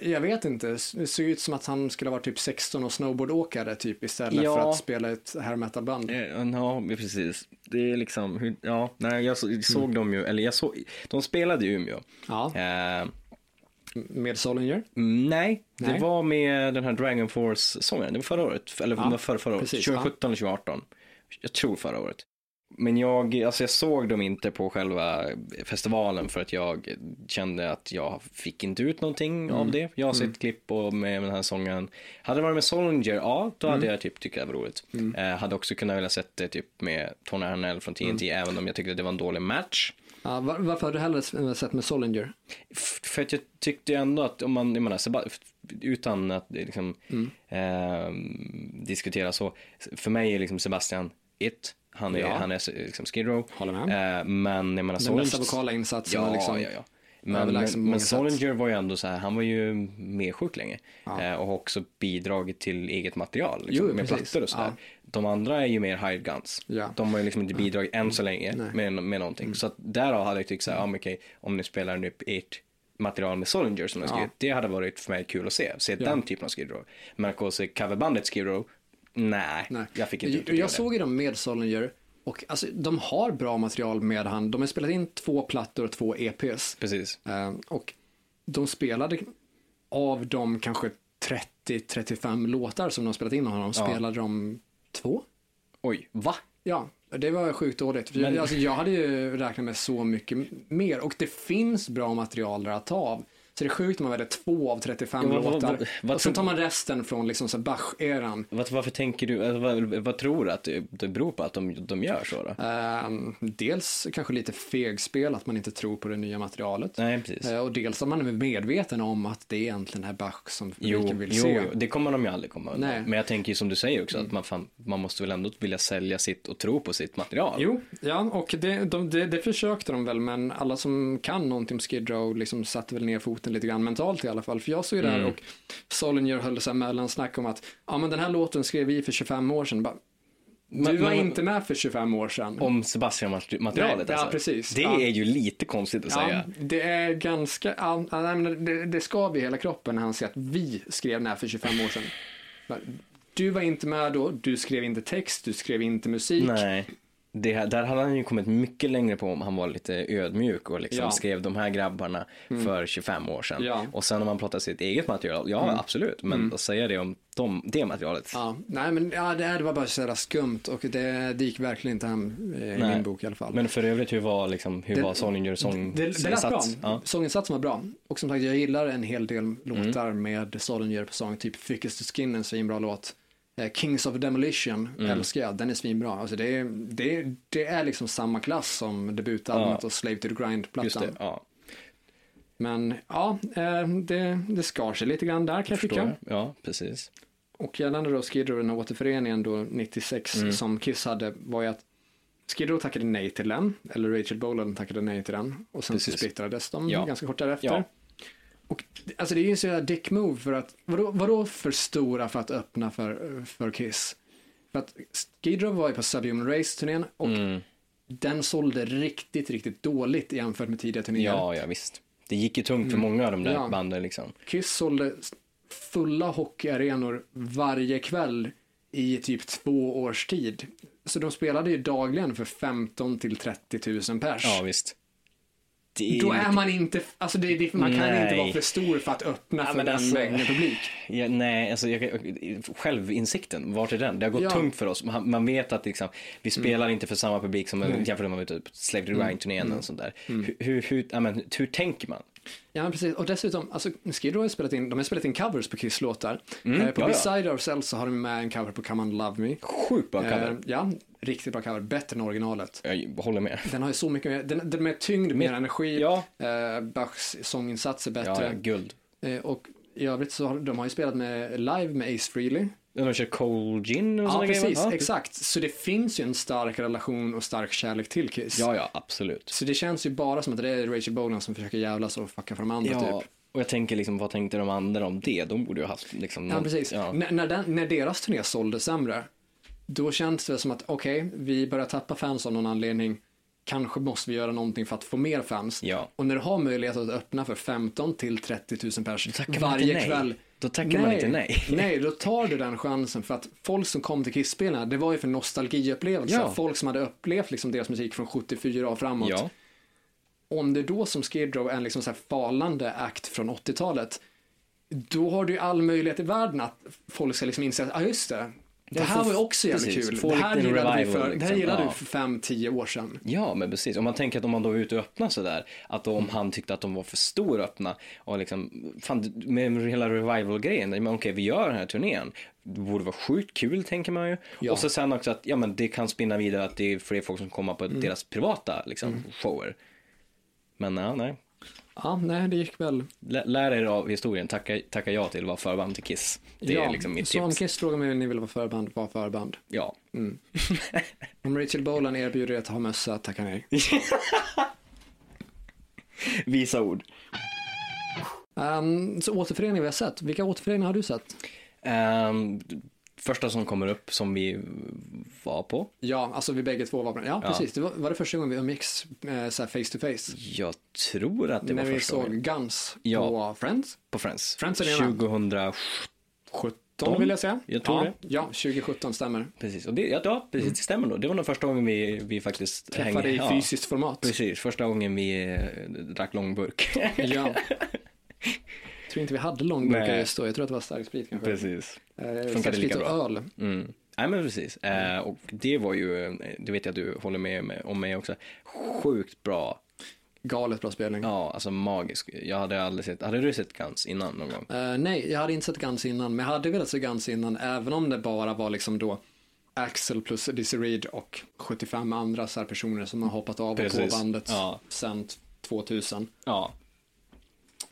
Jag vet inte, det ser ut som att han skulle vara typ 16 och snowboardåkare typ istället Ja. för att spela ett hair metal-band. Eh, Ja, precis. Det är liksom, hur- ja, nej, jag så- såg dem ju, eller jag såg, de spelade i Umeå. Ja, Eh, med Solinger. nej, det Nej. var med den här Dragon Force-sången, det var förra året, eller Ja, förra, förra året, precis, 2017 eller 2018. Jag tror förra året. Men jag, alltså jag såg dem inte på själva festivalen för att jag kände att jag fick inte ut någonting Mm. av det. Jag har sett klipp och med den här sången. Hade det varit med Solinger, ja, då Mm. hade jag typ tyckt det var roligt. Eh, hade också kunnat vilja sett det typ med Tony Harnell från TNT, Mm. även om jag tyckte att det var en dålig match. Ja, var, varför har du hellre sett med Solinger? F- För att jag tyckte ändå att om man, jag menar, utan att liksom, Mm. eh, diskutera så, för mig är liksom Sebastian it, han är, Ja. han är liksom Skid Row. Håller med. Eh, men jag menar, Den bästa Solinger- vokala insatsen. Ja, liksom. ja, ja. Men, men, men. Solinger var ju ändå så här, han var ju mer sjuk länge. Ja. Eh, och har också bidragit till eget material liksom, Jo, med precis. plattor och sådär. Ja. De andra är ju mer hired guns. Ja. De har ju liksom inte bidragit än så länge Nej. med, med någonting. Så att därav hade jag tyckt så här, ja, men okej, om ni spelar nu ert material med Solinger som de Ja. skrivit, det hade varit för mig kul att se. Se den typen av Skid Row. Men att gå och se coverbandet Skid Row, nej, Nej. jag fick inte jag, jag såg ju dem med Solinger och alltså, de har bra material med han. De har spelat in två plattor och två EPs. Precis. Eh, och de spelade av de kanske 30-35 låtar som de spelat in av honom, Ja. spelade de två? Oj, va? Ja, det var sjukt dåligt. Men- alltså, jag hade ju räknat med så mycket mer och det finns bra material där att ta av. Så det är sjukt om man väljer två av 35 Ja, vad- vad- låtar. vad- vad och sen tar man resten från liksom så Bach-eran. Varför, varför tänker du, alltså, vad, vad tror du att det, beror på att de, de gör så då? Ehm, dels kanske lite fegspel, att man inte tror på det nya materialet. Nej, precis. Eh, och dels att man är medveten om att det är egentligen är Bach som publiken vill jo, se. jo, det kommer de ju aldrig komma undan. Nej. Mm. Men jag tänker ju som du säger också, att man, fan, man måste väl ändå vilja sälja sitt och tro på sitt material. Jo, ja, och det, de, det, det försökte de väl, men alla som kan någonting om Skid Row liksom satte väl ner foten lite grann mentalt i alla fall. För jag såg ju där Mm. och Solinger höll så här mellansnack om att ja, men den här låten skrev vi för 25 år sedan. Bara, du Men- var men- inte med för 25 år sedan. Om Sebastian-materialet Nej, ja, alltså. precis. Det Ja. är ju lite konstigt att Ja, säga. det är ganska, ja, det, det skaver hela kroppen när han säger att vi skrev den här för 25 år sedan. Du var inte med då, du skrev inte text, du skrev inte musik. Nej. Det, där hade han ju kommit mycket längre på om han var lite ödmjuk och liksom Ja. Mm. skrev de här grabbarna för 25 år sedan. Ja. Och sen om man pratar sitt eget material, ja absolut, men att säga det om dem, det materialet. Ja, nej men ja, det, det var bara så skumt och det, det gick verkligen inte hem eh, i Nej. min bok i alla fall. Men för övrigt, hur var, liksom, hur Det- var Solinger sång? det, det lät bra. sats? Ja. Sånginsatsen var bra. Och som sagt, jag gillar en hel del låtar Mm. med Solinger på sång. Typ Thickest to Skin, en svinbra låt. Eh, Kings of Demolition Mm. älskar jag, den är svinbra. Alltså det, är, det, är- det är liksom samma klass som debutalbumet Ja. och Slave to the Grind-plattan. ja. Men ja, eh, det, det skar sig lite grann där kan jag Förstår tycka. jag. Ja, precis. Och gällande då Skid Row, den här återföreningen då 96 Mm. som Kiss hade var ju att Skid Row tackade nej till den, eller Rachel Bolan tackade nej till den och sen så splittrades de Ja. ganska kort därefter. Ja. Och alltså det är ju så jävla dick move för att, vadå, vadå för stora för att öppna för, för Kiss? För att Skid Row var ju på Subhuman Race-turnén och Mm. den sålde riktigt, riktigt dåligt jämfört med tidigare turnéer. Ja, ja visst. Det gick ju tungt för många av de där Mm. Ja. banden liksom. Kiss sålde fulla hockeyarenor varje kväll i typ två års tid. Så de spelade ju dagligen för 15 till 30 000 pers. Ja, visst. Det Då är man inte, alltså det, det, man kan Nej. inte vara för stor för att öppna för den alltså- mängden publik. Ja, nej, alltså jag, självinsikten, vart är den? Det har gått Ja. tungt för oss. Man, man vet att liksom, vi spelar inte för samma publik som jämfört med typ Slave to the Grind-turnén och sånt där. Hur, hur, hur, ja, men, hur tänker man? Ja, men precis. Och dessutom, alltså, Skid Row har spelat in, de har spelat in covers på Kiss-låtar. Mm, eh, på ja, ja. Beside Ourselves så har de med en cover på Come On Love Me. Sjukt bra cover. Eh, ja, riktigt bra cover. Bättre än originalet. Jag håller med. Den har ju så mycket mer, den, den med tyngd, mer energi. Ja, Eh, Bachs sånginsats är ja, bättre. ja, guld. Eh, och i övrigt så har de har ju spelat med live med Ace Frehley. De kör Cold Gin och Ja, precis. grejer. Exakt. Så det finns ju en stark relation och stark kärlek till Kiss. Ja, ja, absolut. Så det känns ju bara som att det är Rachel Bolan som försöker jävlas och fucka för de andra Ja, typ. Och jag tänker liksom, vad tänkte de andra om det? De borde ju ha haft liksom... Ja, någon- precis. Ja. När, när, den, när deras turné sålde sämre, då känns det som att okej, vi börjar tappa fans av någon anledning. Kanske måste vi göra någonting för att få mer fans. Ja. Och när du har möjlighet att öppna för 15 till 30 000 pers tackar man varje nej. kväll. Då tackar man inte nej. nej, då tar du den chansen för att folk som kom till Kiss-spelarna, det var ju för nostalgiupplevelser. Ja. Folk som hade upplevt liksom deras musik från 74 och framåt. Ja. Om det då som Skid Row är en liksom så här falande akt från 80-talet, då har du all möjlighet i världen att folk ska liksom inse att, ah, just det, det De här var ju också jävligt precis, kul. Det här gillade, vi revival, för, det här liksom. gillade Ja. du för fem, tio år sedan. Ja, men precis. Om man tänker att om man då är ute och öppnar sådär, att Mm. om han tyckte att de var för stora öppna och liksom, fan, med hela revival-grejen, men okej, vi gör den här turnén. Det borde vara sjukt kul, tänker man ju. Ja. Och så sen också att, ja men det kan spinna vidare att det är fler folk som kommer Mm. på deras privata, liksom, shower. Men ja, nej. Ja, nej, det gick väl. Lä- Lär er av historien, tacka, tacka ja till att vara förband till Kiss. Det ja, är liksom mitt så om tips. Kiss frågar mig om ni vill vara förband, var förband. Ja. <laughs> Om Rachel Bolan erbjuder er att ha mössa, tacka nej. <laughs> Visa ord. Um, så återföreningar vi har sett, vilka återföreningar har du sett? Ehm, första som kommer upp som vi var på. Ja, alltså vi bägge två var bra. Ja, Ja. precis. Det var, var det första gången vi umgicks eh, så face to face? Jag tror att det När var vi första såg gången. Guns Ja. på Friends? På Friends. Friends Arena. 2000, 17 vill jag säga. Jag tror ja, det. Ja, 2017 stämmer. precis. Och det, ja, ja, precis, det stämmer nog. Det var nog första gången vi, vi faktiskt Mm. Träffade i ja, fysiskt format. Precis, första gången vi eh, drack långburk. Ja. <laughs> Tror inte vi hade långburkar just då. Jag tror att det var stark sprit kanske. precis. Eh, stark sprit och bra. öl. Mm. Nej men precis. Eh, och det var ju, eh, det vet jag att du håller med om mig också, sjukt bra. Galet bra spelning. Ja, alltså magisk. Jag hade aldrig sett, hade du sett Guns innan någon gång? Eh, nej, jag hade inte sett Guns innan, men jag hade velat se Guns innan, även om det bara var liksom då Axel plus Dizzy Reed och 75 andra så personer som har hoppat av och på bandet Ja. sen 2000. Ja.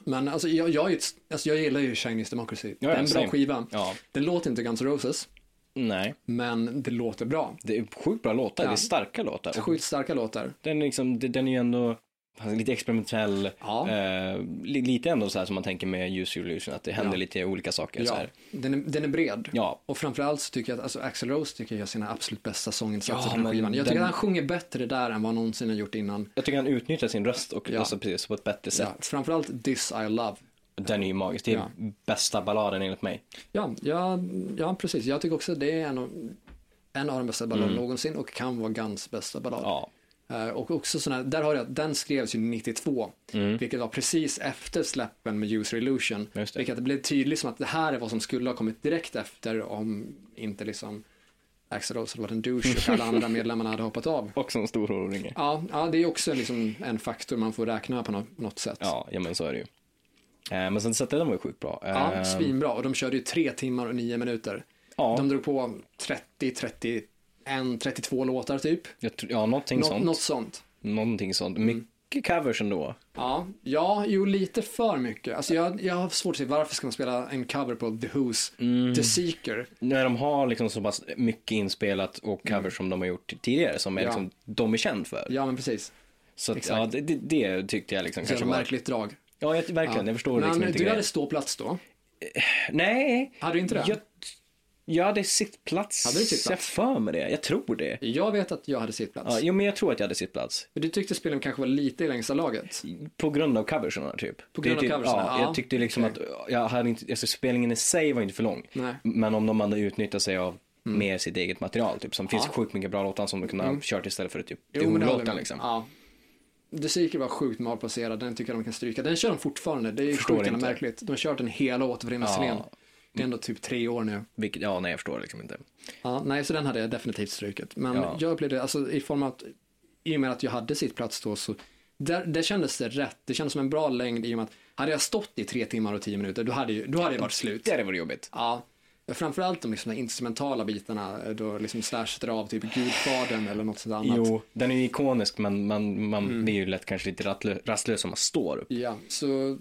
Men alltså jag, jag, ett- alltså, jag gillar ju Chinese Democracy. Ja, det är en ja, bra same. skiva. Ja. Den låter inte Guns N' Roses, Nej. men det låter bra. Det är sjukt bra låtar, Ja. det är starka låtar. Sjukt starka låtar. Den är, liksom, den är ju ändå lite experimentell. Ja. Eh, li, lite ändå så här som man tänker med Use Your Illusion, att det händer Ja. lite olika saker. Så Ja, här. den är, den är bred. Ja. Och framförallt så tycker jag att alltså, Axel Rose tycker jag gör sina absolut bästa sånginsatser Ja, på den men skivan. Jag den- tycker att han sjunger bättre där än vad han någonsin har gjort innan. Jag tycker han utnyttjar sin röst och Ja. alltså, precis, på ett bättre sätt. Ja, framförallt This I Love. Den är ju magisk. Det är bästa balladen enligt mig. Ja, ja, ja, precis. Jag tycker också att det är en av, en av de bästa balladerna Mm. någonsin och kan vara Guns bästa ballad. Eh, och också sådana, där har jag den skrevs ju 92, vilket var precis efter släppen med User Illusion. Mm. Det. Vilket det blev tydligt som att det här är vad som skulle ha kommit direkt efter om inte liksom Axl Rose hade varit en douche och alla andra <laughs> medlemmarna hade hoppat av. Och som stor horunge. Ja, ja, det är också liksom en faktor man får räkna på något, sätt. Ja, ja, men så är det ju. Eh, men sen så den var ju sjukt bra. Ja, svinbra. Och de körde ju tre timmar och nio minuter. ja, De drog på 30, 31, 32 låtar typ. jag tror- ja, någonting Nå- sånt. Något sånt. Någonting sånt. Mycket covers ändå. Ja, ja, jo lite för mycket. Alltså jag, jag har svårt att se varför ska man spela en cover på The Who's Mm. The Seeker. När de har liksom så pass mycket inspelat och covers som de har gjort tidigare som är Mm. Ja. liksom, de är känd för. Ja, men precis. Så att, ja, det, det, det tyckte jag liksom Så kanske var. märkligt drag. Ja, jag, verkligen. Jag förstår men liksom inte du grejen. hade ståplats då? Nej. Hade du inte det? Jag, jag hade sittplats. Hade du sittplats? Jag för mig det. Jag tror det. Jag vet att jag hade sittplats. Ja, jo, men jag tror att jag hade sittplats. Men du tyckte spelen kanske var lite i längsta laget? På grund av coverserna typ. På grund Det är av typ, coverserna, Ja, ja. jag tyckte liksom Okej. att jag hade inte, alltså spelningen i sig var inte för lång. Nej. Men om de hade utnyttjat sig av mer sitt eget material typ. Som finns Ja. sjukt mycket bra låtar som de kunde ha kört istället för typ Jo, det med. liksom. Ja. The Seeker var sjukt malplacerad, den tycker jag de kan stryka. Den kör de fortfarande, det är ju Förstår sjukt märkligt. De har kört den hela återföreningsturnén. Ja. Det är ändå typ tre år nu. Vilket, ja, nej jag förstår liksom inte. Ja, nej, så den hade jag definitivt strukit. Men Ja. jag upplevde alltså i form av att, i och med att jag hade sittplats då så, där, där kändes det rätt. Det kändes som en bra längd i och med att, hade jag stått i tre timmar och tio minuter, då hade, ju, då hade det varit slut. Det hade varit jobbigt. Ja, framförallt de liksom, instrumentala bitarna, då liksom Slash sätter av typ Gudfadern eller något sånt annat. Jo, den är ju ikonisk men man, man Mm. blir ju lätt kanske lite rastlös om man står upp. Ja, så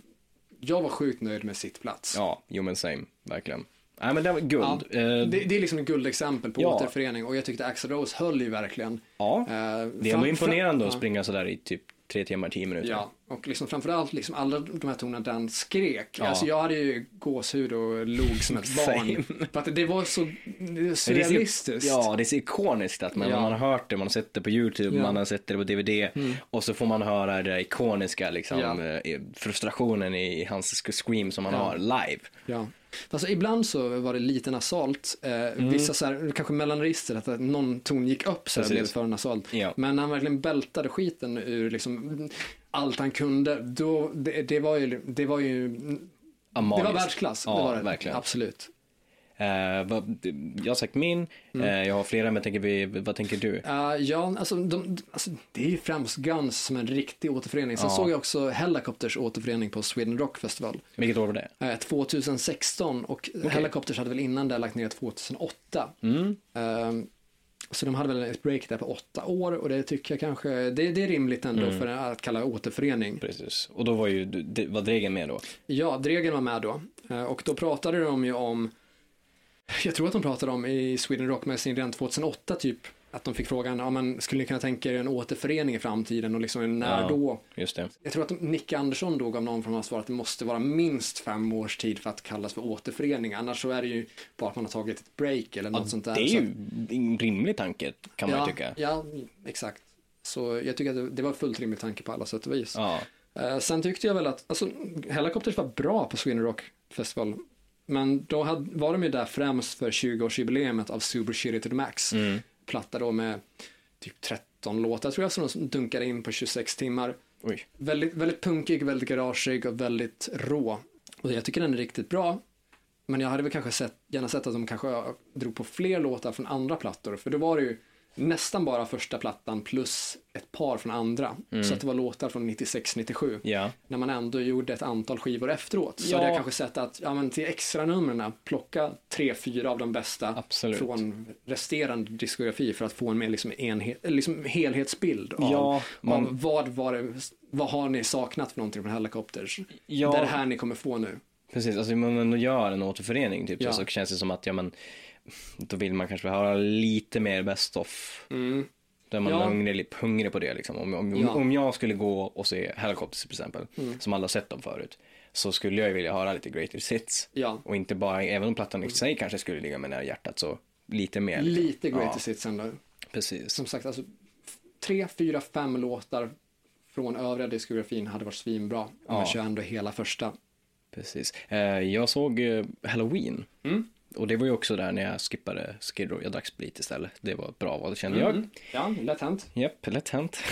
jag var sjukt nöjd med sittplats. Ja, jo men same, verkligen. Nej men det var guld. Ja, eh, det, det är liksom ett guldexempel på Ja. återförening och jag tyckte Axl Rose höll ju verkligen. ja. Eh, det är ändå imponerande att springa sådär i typ tre timmar, tio minuter. Ja, och liksom framförallt liksom alla de här tonerna han skrek. Ja. Alltså jag hade ju gåshud och log som ett <laughs> barn. För att det var så det är surrealistiskt. Ja, det är så ikoniskt att man, Ja. man har hört det, man har sett det på YouTube, Ja. man har sett det på DVD och så får man höra det där ikoniska liksom, eh, frustrationen i hans scream som han har live. Alltså, ibland så var det lite nasalt. Eh, Vissa så här, kanske mellanregister, att någon ton gick upp så här, blev för nasalt. Ja. Men när han verkligen bältade skiten ur liksom, allt han kunde, då, det, det var ju, det var ju, det Ja, var världsklass. Ja, det var det. verkligen. Absolut. Eh, jag har sagt min, Mm. eh, jag har flera men tänker vi, vad tänker du? Uh, ja, alltså, de, alltså, det är ju främst Guns som en riktig återförening. Sen Ja. såg jag också Helicopters återförening på Sweden Rock Festival. Vilket år var det? Eh, 2016 och Helicopters hade väl innan det lagt ner 2008. Mm. Ehm, så de hade väl ett break där på åtta år och det tycker jag kanske, det, det är rimligt ändå Mm. för att kalla återförening. Precis. Och då var ju, var Dregen med då? Ja, Dregen var med då och då pratade de ju om, jag tror att de pratade om i Sweden Rock Magazine redan 2008 typ, att de fick frågan, ja men skulle ni kunna tänka er en återförening i framtiden och liksom när Ja. då? Just det. Jag tror att Nicke Andersson då gav någon form av svar att det måste vara minst fem års tid för att kallas för återförening. Annars så är det ju bara att man har tagit ett break eller något sånt där. Det är ju en rimlig tanke kan man ja, ju tycka. Ja, exakt. Så jag tycker att det, var fullt rimlig tanke på alla sätt och vis. Ja. Eh, sen tyckte jag väl att, alltså Helicopters var bra på Sweden Rock Festival. Men då hade, var de ju där främst för 20-årsjubileet av Super Shitty to the Max. Mm. Platta då med typ 13 låtar tror jag som de dunkade in på 26 timmar. Oj. Väldigt, väldigt punkig, väldigt garageig och väldigt rå. Och jag tycker den är riktigt bra. Men jag hade väl kanske sett, gärna sett att de kanske drog på fler låtar från andra plattor. För då var det ju nästan bara första plattan plus ett par från andra. Så att det var låtar från 96-97. Ja. När man ändå gjorde ett antal skivor efteråt. Så Ja. hade jag kanske sett att, ja men till extra numren plocka tre, fyra av de bästa Absolut. från resterande diskografi för att få en mer liksom, enhet, liksom helhetsbild av, Ja, man- av vad, var det, vad har ni saknat för någonting från Helicopters. Ja. Det är det här ni kommer få nu. Precis, alltså om man ändå gör en återförening typ Ja. så, så känns det som att, ja men, då vill man kanske höra lite mer best of. Mm. Då är man Ja. hungrig, hungrig på det liksom. Om, om, Ja. om jag skulle gå och se Helicopters till exempel, som alla sett dem förut, så skulle jag vilja höra lite greatest hits. Ja, Och inte bara, även om plattan i sig kanske skulle ligga mig nära hjärtat, så lite mer. liksom. lite greatest hits ändå. Ja, precis. Som sagt, alltså, tre, fyra, fem låtar från övriga diskografin hade varit svinbra. Om Ja. man kör ändå hela första. precis. Eh, jag såg eh, Halloween. Mm. Och det var ju också där när jag skippade Skid Row. Jag drack sprit istället. Det var bra val, kände jag. Ja, lätt hänt. Japp, lätt hänt.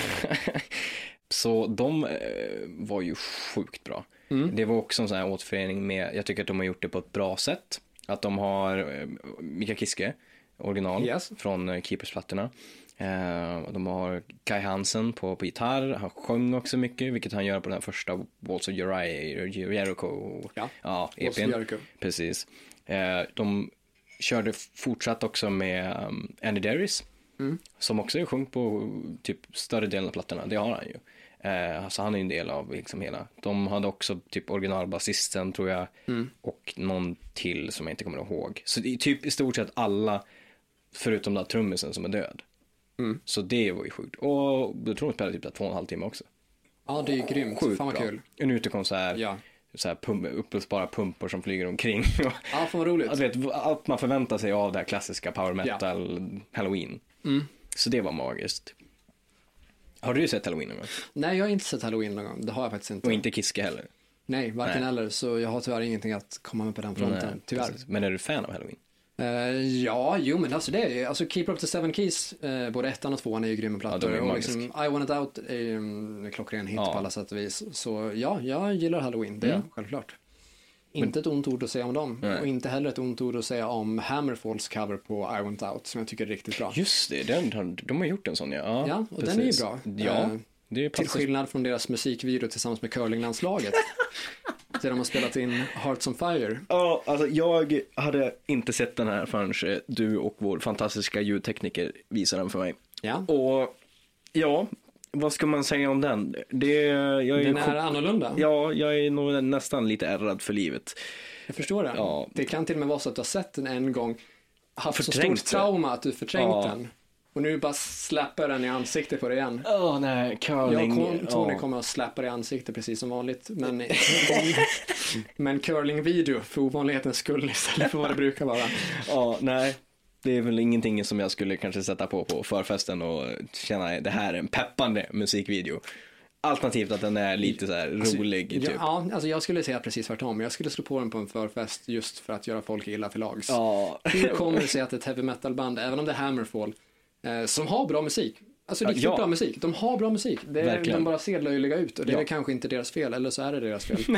<laughs> så de eh, var ju sjukt bra. Mm. Det var också en sån här återförening med, jag tycker att de har gjort det på ett bra sätt. Att de har eh, Mika Kiske, original, Yes. från eh, Keepers-plattorna. Eh, de har Kai Hansen på, på gitarr, han sjöng också mycket, vilket han gör på den här första Walls of Jericho, Ja, ja EPn. Precis. Eh, de körde fortsatt också med um, Andy Darius. Mm. Som också är sjung på typ större delen av plattorna. Det har han ju. Eh, så han är ju en del av liksom hela. De hade också typ originalbasisten tror jag. Mm. Och någon till som jag inte kommer ihåg. Så det är typ i stort sett alla. Förutom den där trummisen som är död. Mm. Så det var ju sjukt. Och jag tror de spelade typ där två och en halv timme också. Ja, det är ju grymt. Sjukt Fan vad kul. En utekonsert. Ja. Så här pump, uppblåsbara pumpor som flyger omkring. <laughs> Ja, fan vad roligt. Alltså, vet, allt man förväntar sig av det här klassiska power metal, halloween. Mm. Så det var magiskt. Har du sett halloween någon gång? Nej, jag har inte sett Halloween någon gång. Det har jag faktiskt inte. Och inte Kiske heller? Nej, varken Nej. eller. Så jag har tyvärr ingenting att komma med på den fronten. Nej, tyvärr. precis. Men är du fan av halloween? Eh, ja, jo men alltså det är ju, alltså Keeper Up the Seven Keys, uh, både ettan och tvåan är ju grymma plattor. är och liksom, I Want It Out är ju en klockren hit Ja. på alla sätt och vis. Så ja, jag gillar Halloween, det är Mm. självklart. Inte ett ont ord att säga om dem. Nej. Och inte heller ett ont ord att säga om Hammerfalls cover på I Want Out, som jag tycker är riktigt bra. Just det, den, har- de har gjort en sån ja. Ja, Ja, och den är ju precis. bra. Ja, det är Till skillnad från deras musikvideo tillsammans med curlinglandslaget. <laughs> de har spelat in Hearts on Fire. Ja, alltså jag hade inte sett den här förrän eh, du och vår fantastiska ljudtekniker visade den för mig. Ja, Och ja, vad ska man säga om den? Det, jag är den är annorlunda. Ja, jag är nog nästan lite ärrad för livet. Jag förstår det. Ja. Det kan till och med vara så att du har sett den en gång, haft så Förträngt stort det. trauma att du förträngt Ja. den. Och nu bara släpper jag den i ansiktet på dig igen. Åh nej, Jag curling. och Tony ja. kommer att släppa dig i ansiktet precis som vanligt. Men, <laughs> men curling-video för ovanlighetens skull istället för vad det brukar vara. Ja, nej. Det är väl ingenting som jag skulle kanske sätta på på förfesten och känna det här är en peppande musikvideo. Alternativt att den är lite så här rolig typ. Ja, ja, alltså jag skulle säga precis tvärtom. Jag skulle slå på den på en förfest just för att göra folk illa för lags. Ja. Hur kommer det sig att ett heavy metal-band, även om det är Hammerfall, som har bra musik, alltså riktigt ja. bra musik, de har bra musik. Det är, Verkligen. de bara ser löjliga ut och det är Ja. väl kanske inte deras fel, eller så är det deras fel. <laughs>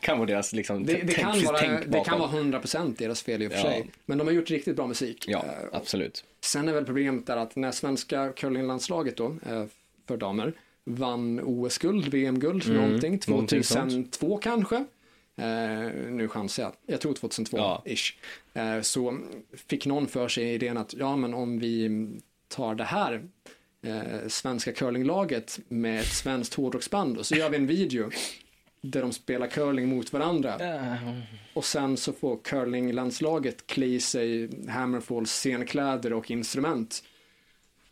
kan vara deras liksom Det, det, kan, vara, det kan vara 100% deras fel i och för Ja. sig. Men de har gjort riktigt bra musik. Ja, Eh, absolut. Sen är väl problemet där att när svenska curlinglandslaget då, eh, för damer, vann OS-guld, VM-guld, Mm, någonting, någonting sånt. 2002 kanske. Eh, nu chansar jag, jag tror 2002 Ja. Eh, så fick någon för sig idén att ja men om vi tar det här eh, svenska curlinglaget med ett svenskt hårdrocksband och så gör vi en video där de spelar curling mot varandra. Och sen så får curlinglandslaget klä i sig Hammerfalls scenkläder och instrument.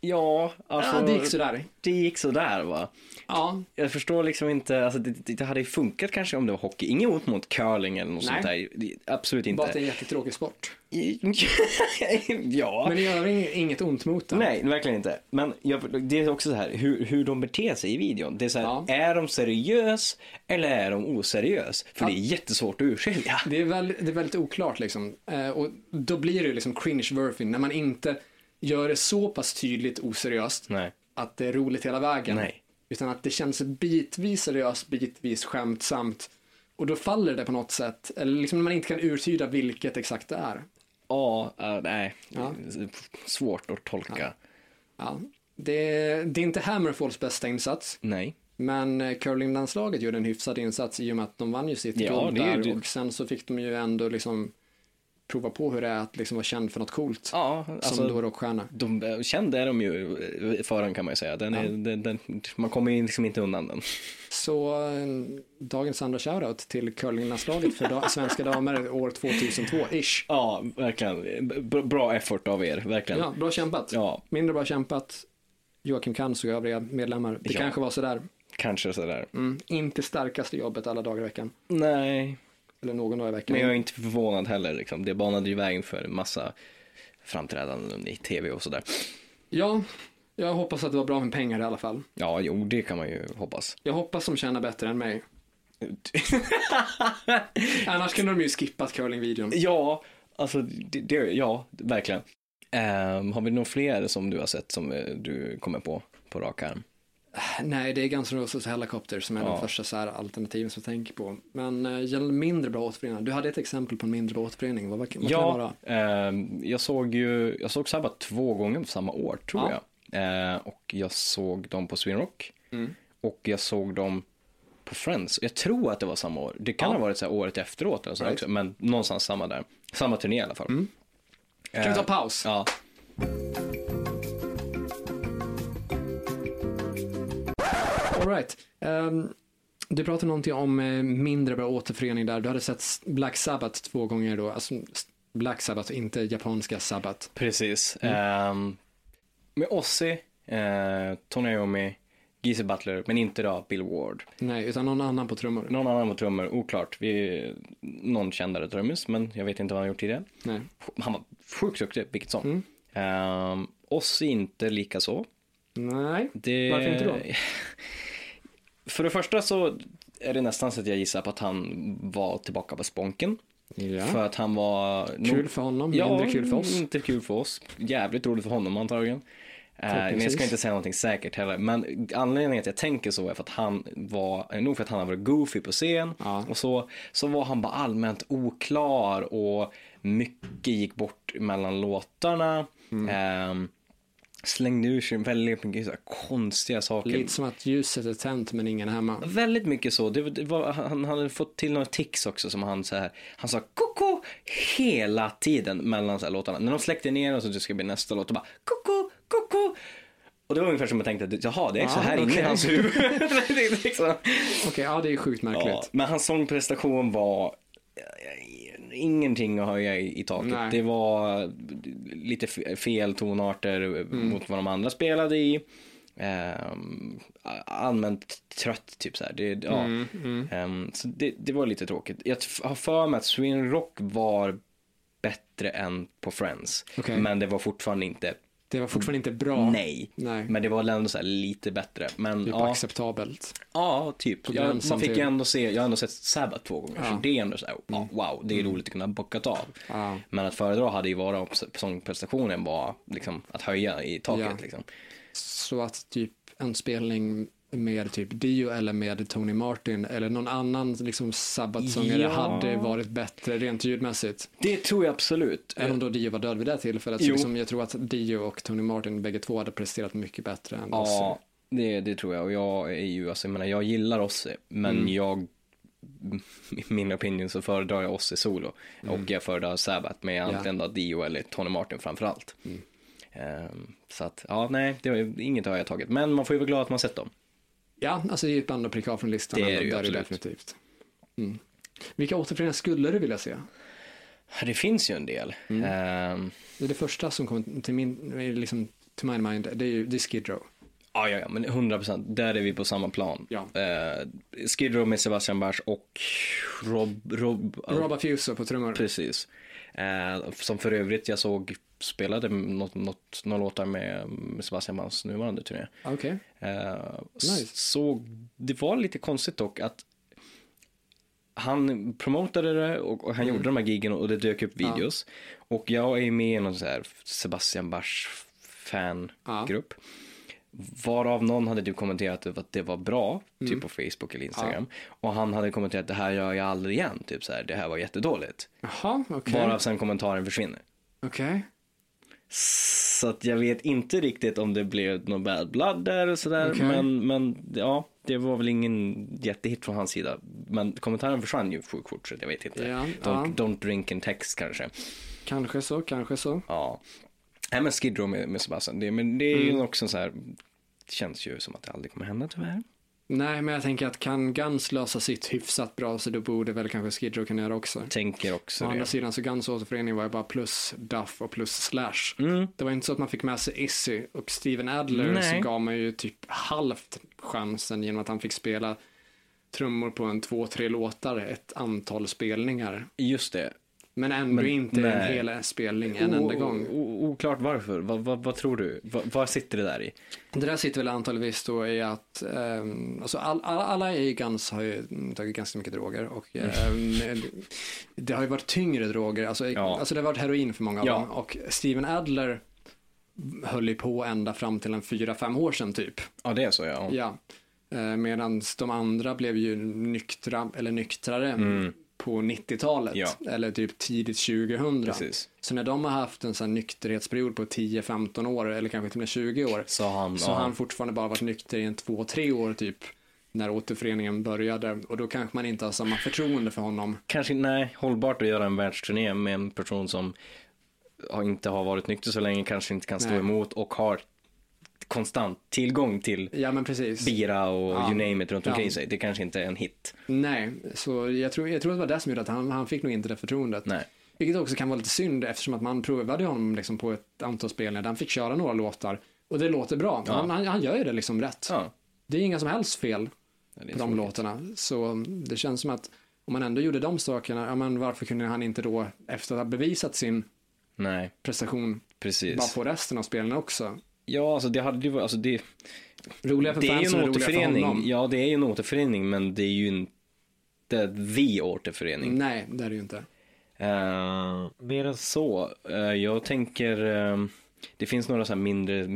Ja, alltså ja, det gick sådär. det gick sådär va. Ja, Jag förstår liksom inte, alltså det, det, hade ju funkat kanske om det var hockey. Inget ont mot curling eller något Nej. sånt där. Det- Absolut bara att det är inte. en jättetråkig sport. <laughs> ja. Men det gör ing- inget ont mot det. Nej, verkligen inte. Men jag, det är också så här, hur, hur de beter sig i videon. Det är så här, Ja. är de seriös eller är de oseriös? För det är jättesvårt att urskilja. Det är, väl, det är väldigt oklart liksom. Eh, och då blir det liksom cringe-worthy när man inte gör det så pass tydligt oseriöst Nej. att det är roligt hela vägen. Nej. Utan att det känns bitvis seriöst, bitvis skämtsamt. Och då faller det på något sätt. Eller liksom när man inte kan urtyda vilket exakt det är. Ja, äh, nej. Ja. Svårt att tolka. Ja. Det, det är inte Hammerfalls bästa insats. Nej. Men eh, curlinglandslaget gjorde en hyfsad insats i och med att de vann ju sitt Ja, guld där och sen så fick de ju ändå liksom prova på hur det är att liksom vara känd för något coolt. Ja, som alltså. då rockstjärna. De, känd är de ju eh, förhand kan man ju säga. Den är, den, den, man kommer ju liksom inte undan den. Så eh, dagens andra shoutout till curlinglandslaget för da- <laughs> svenska damer år 2002-ish. Ja, verkligen. B- bra effort av er, verkligen. Ja, bra kämpat. Ja, Mindre bra kämpat. Joakim Kans och övriga medlemmar. Det Ja. kanske var sådär. kanske sådär. Mm, inte starkaste jobbet alla dagar i veckan. Nej, Eller någon dag i veckan. men jag är inte förvånad heller. Liksom. Det banade ju vägen för en massa framträdanden i tv och sådär. Ja, jag hoppas att det var bra med pengar i alla fall. Ja, jo, det kan man ju hoppas. Jag hoppas de tjänar bättre än mig. <laughs> Annars kunde de ju skippat curlingvideon. ja, alltså, det, det, ja, verkligen. Ehm, har vi några fler som du har sett som eh, du kommer på, på rak arm? Nej, det är Guns N' Roses Helicopter som är Ja. den första så här alternativen som jag tänker på. Men äh, gällande mindre bra återföreningar. Du hade ett exempel på en mindre bra återförening. Vad, vad kan det Ja, vara? ehm, jag såg ju, jag såg Sabbath två gånger på samma år, tror Ja. jag. Eh, och jag såg dem på Sweden Rock. Mm. Och jag såg dem på Friends. Jag tror att det var samma år. Det kan Ja. ha varit så här året efteråt eller så Right. också, men någonstans samma där. Samma turné i alla fall. Mm. Kan vi Eh, ta paus? Ja. All right. Ehm, du pratade någonting om eh, mindre bra återförening där. Du hade sett Black Sabbath två gånger då. Alltså Black Sabbath, inte japanska Sabbath. Precis. Mm. Ehm, med Ozzy, eh, Tony Iommi, Geezer Butler, men inte då Bill Ward. Nej, utan någon annan på trummor. Någon annan på trummor, oklart. Vi, någon kändare trummis, men jag vet inte vad han gjort tidigare. Nej. Han var sjukt duktig, vilket som. Mm. Um, Ozzy inte lika så. Nej. Det... Varför inte då? <laughs> För det första så är det nästan så att jag gissar på att han var tillbaka på sponken. Ja. För att han var... Kul för honom, Ja, mindre kul för oss. inte kul för oss. Jävligt roligt för honom antagligen. Eh, men jag ska inte säga någonting säkert heller. Men anledningen till att jag tänker så är för att han var, nog för att han har varit goofy på scen. Ja. Och så, så var han bara allmänt oklar och mycket gick bort mellan låtarna. Mm. Ehm, slängde ur sig väldigt mycket så konstiga saker. Lite som att ljuset är tänt men ingen är hemma. Väldigt mycket så. Det, var- det var, han hade fått till några tics också som han så här, han sa koko hela tiden mellan så här låtarna. När de släckte ner och så det ska bli nästa låt, och bara koko, koko. Och det var ungefär som jag tänkte, jaha det är så här inne i hans huvud. <laughs> Liksom, Okej, ja det är sjukt märkligt. ja, men hans sångprestation var ingenting att höja i, i taket. Nej. Det var lite fel tonarter Mm. mot vad de andra spelade i. Ehm, allmänt trött, typ så här. Det, ja. Mm, Ehm, så det, det var lite tråkigt. Jag har för mig att Sweden Rock var bättre än på Friends. Okej. Men det var fortfarande inte, Det var fortfarande inte bra. nej. Nej. Men det var ändå så lite bättre. Men Typ ja, acceptabelt. ja, typ. På Jag, man fick ju ändå se, jag har ändå sett Sabbath två gånger. Ja. Mm. Så det är ändå så här, ja, wow, det är roligt att kunna bockat av. Ja. Men att föredra hade ju varit om sångprestationen var liksom att höja i taket. Ja. Liksom. Så att typ en spelning med typ Dio eller med Tony Martin eller någon annan liksom sabbatsångare Ja. hade varit bättre rent ljudmässigt. Det tror jag absolut. Även om då Dio var död vid det tillfället. Så liksom, jag tror att Dio och Tony Martin bägge två hade presterat mycket bättre än Ozzy. Ja, det, det tror jag. Och jag är ju, alltså, jag menar, jag gillar Ozzy, men Mm. jag, i <laughs> min opinion så föredrar jag Ozzy solo. Mm. Och jag föredrar Sabbath med antingen då Dio eller Tony Martin framförallt. Mm. Ehm, så att, ja, nej, det inget har jag tagit. Men man får ju vara glad att man sett dem. Ja, alltså det är ett band att pricka av från listan. Det är det ju är absolut. definitivt. Mm. Vilka återföreningar skulle du vilja se? Det finns ju en del. Mm. Ehm, Det, är det första som kommer till min, liksom, to my mind, det är ju det är Skid Row. Ja, ja, ja, men 100 procent. Där är vi på samma plan. Ja. Eh, Skid Row med Sebastian Bach och Rob... Rob Rob Affuso på trummor. Precis. Eh, som för övrigt jag såg spelade något, något, några låtar med, Sebastian Bachs nuvarande turné. Okej. Eh, Nice. Så det var lite konstigt dock att han promotade det och, och han gjorde de här giggen och det dök upp videos. Och jag är med i någon så här Sebastian Bach fangrupp. Varav någon hade typ kommenterat att det var bra, typ på Facebook eller Instagram. Och han hade kommenterat det här gör jag aldrig igen, typ så här, det här var jättedåligt. Jaha, okej. Varav sen kommentaren försvinner. Okej. Så att jag vet inte riktigt om det blev någon bad blood där och sådär. Okej. Men, men ja, det var väl ingen jättehit från hans sida. Men kommentaren försvann ju sjukt fort så jag vet inte. Ja, don't, ja. don't drink in text kanske. Kanske så, kanske så. Ja. Nej men Skid Row med, med Sebastian, det, men det är Mm. ju också så här, det känns ju som att det aldrig kommer hända tyvärr. Nej, men jag tänker att kan Guns lösa sitt hyfsat bra så då borde väl kanske Skid Row kunna göra också. Tänker också Å andra det. sidan så Guns återförening var ju bara plus Duff och plus Slash. Mm. Det var inte så att man fick med sig Izzy och Steven Adler Nej. så gav man ju typ halvt chansen genom att han fick spela trummor på en två, tre låtar ett antal spelningar. Just det. Men ändå Men inte en nej. hel spelning en enda gång. Oklart varför. Vad, vad, vad tror du? Vad, vad sitter det där i? Det där sitter väl antagligen då i att um, alltså all, all, alla i Guns har ju tagit ganska mycket droger och ehm, det har ju varit tyngre droger, alltså, Ja. alltså det har varit heroin för många av Ja. dem och Steven Adler höll ju på ända fram till en fyra, fem år sedan typ. Ja, det är så ja. Ja. Eh, Medan de andra blev ju nyktra, eller nyktrare på 90-talet Mm. Ja. eller typ tidigt 2000. Precis. Så när de har haft en sån nykterhetsperiod på 10-15 år eller kanske till och med 20 år Så han, så har han fortfarande bara varit nykter i en två, tre år typ när återföreningen började och då kanske man inte har samma förtroende för honom. kanske nej, hållbart att göra en världsturné med en person som inte har varit nykter så länge, kanske inte kan stå Nej. emot och har konstant tillgång till Ja men precis. bira och Ja. you name it runt Ja. omkring sig. Det kanske inte är en hit. Nej, så jag tror, jag tror att det var det som gjorde att han, han fick nog inte det förtroendet. Nej. Vilket också kan vara lite synd eftersom att man provade honom liksom på ett antal spelningar där han fick köra några låtar och det låter bra. Ja. Han, han, han gör ju det liksom rätt. Ja. Det är inga som helst fel Ja, på de låtarna. Så det känns som att om man ändå gjorde de sakerna, ja men varför kunde han inte då efter att ha bevisat sin Nej, prestation precis. bara få resten av spelen också? Ja, alltså det hade ju alltså det, Roliga för det är ju fansen en för återförening. honom. Ja, det är ju en återförening, men det är ju inte the återförening. Nej, det är det ju inte. Eh, mer än så. eh, jag tänker, eh, det finns några så här mindre,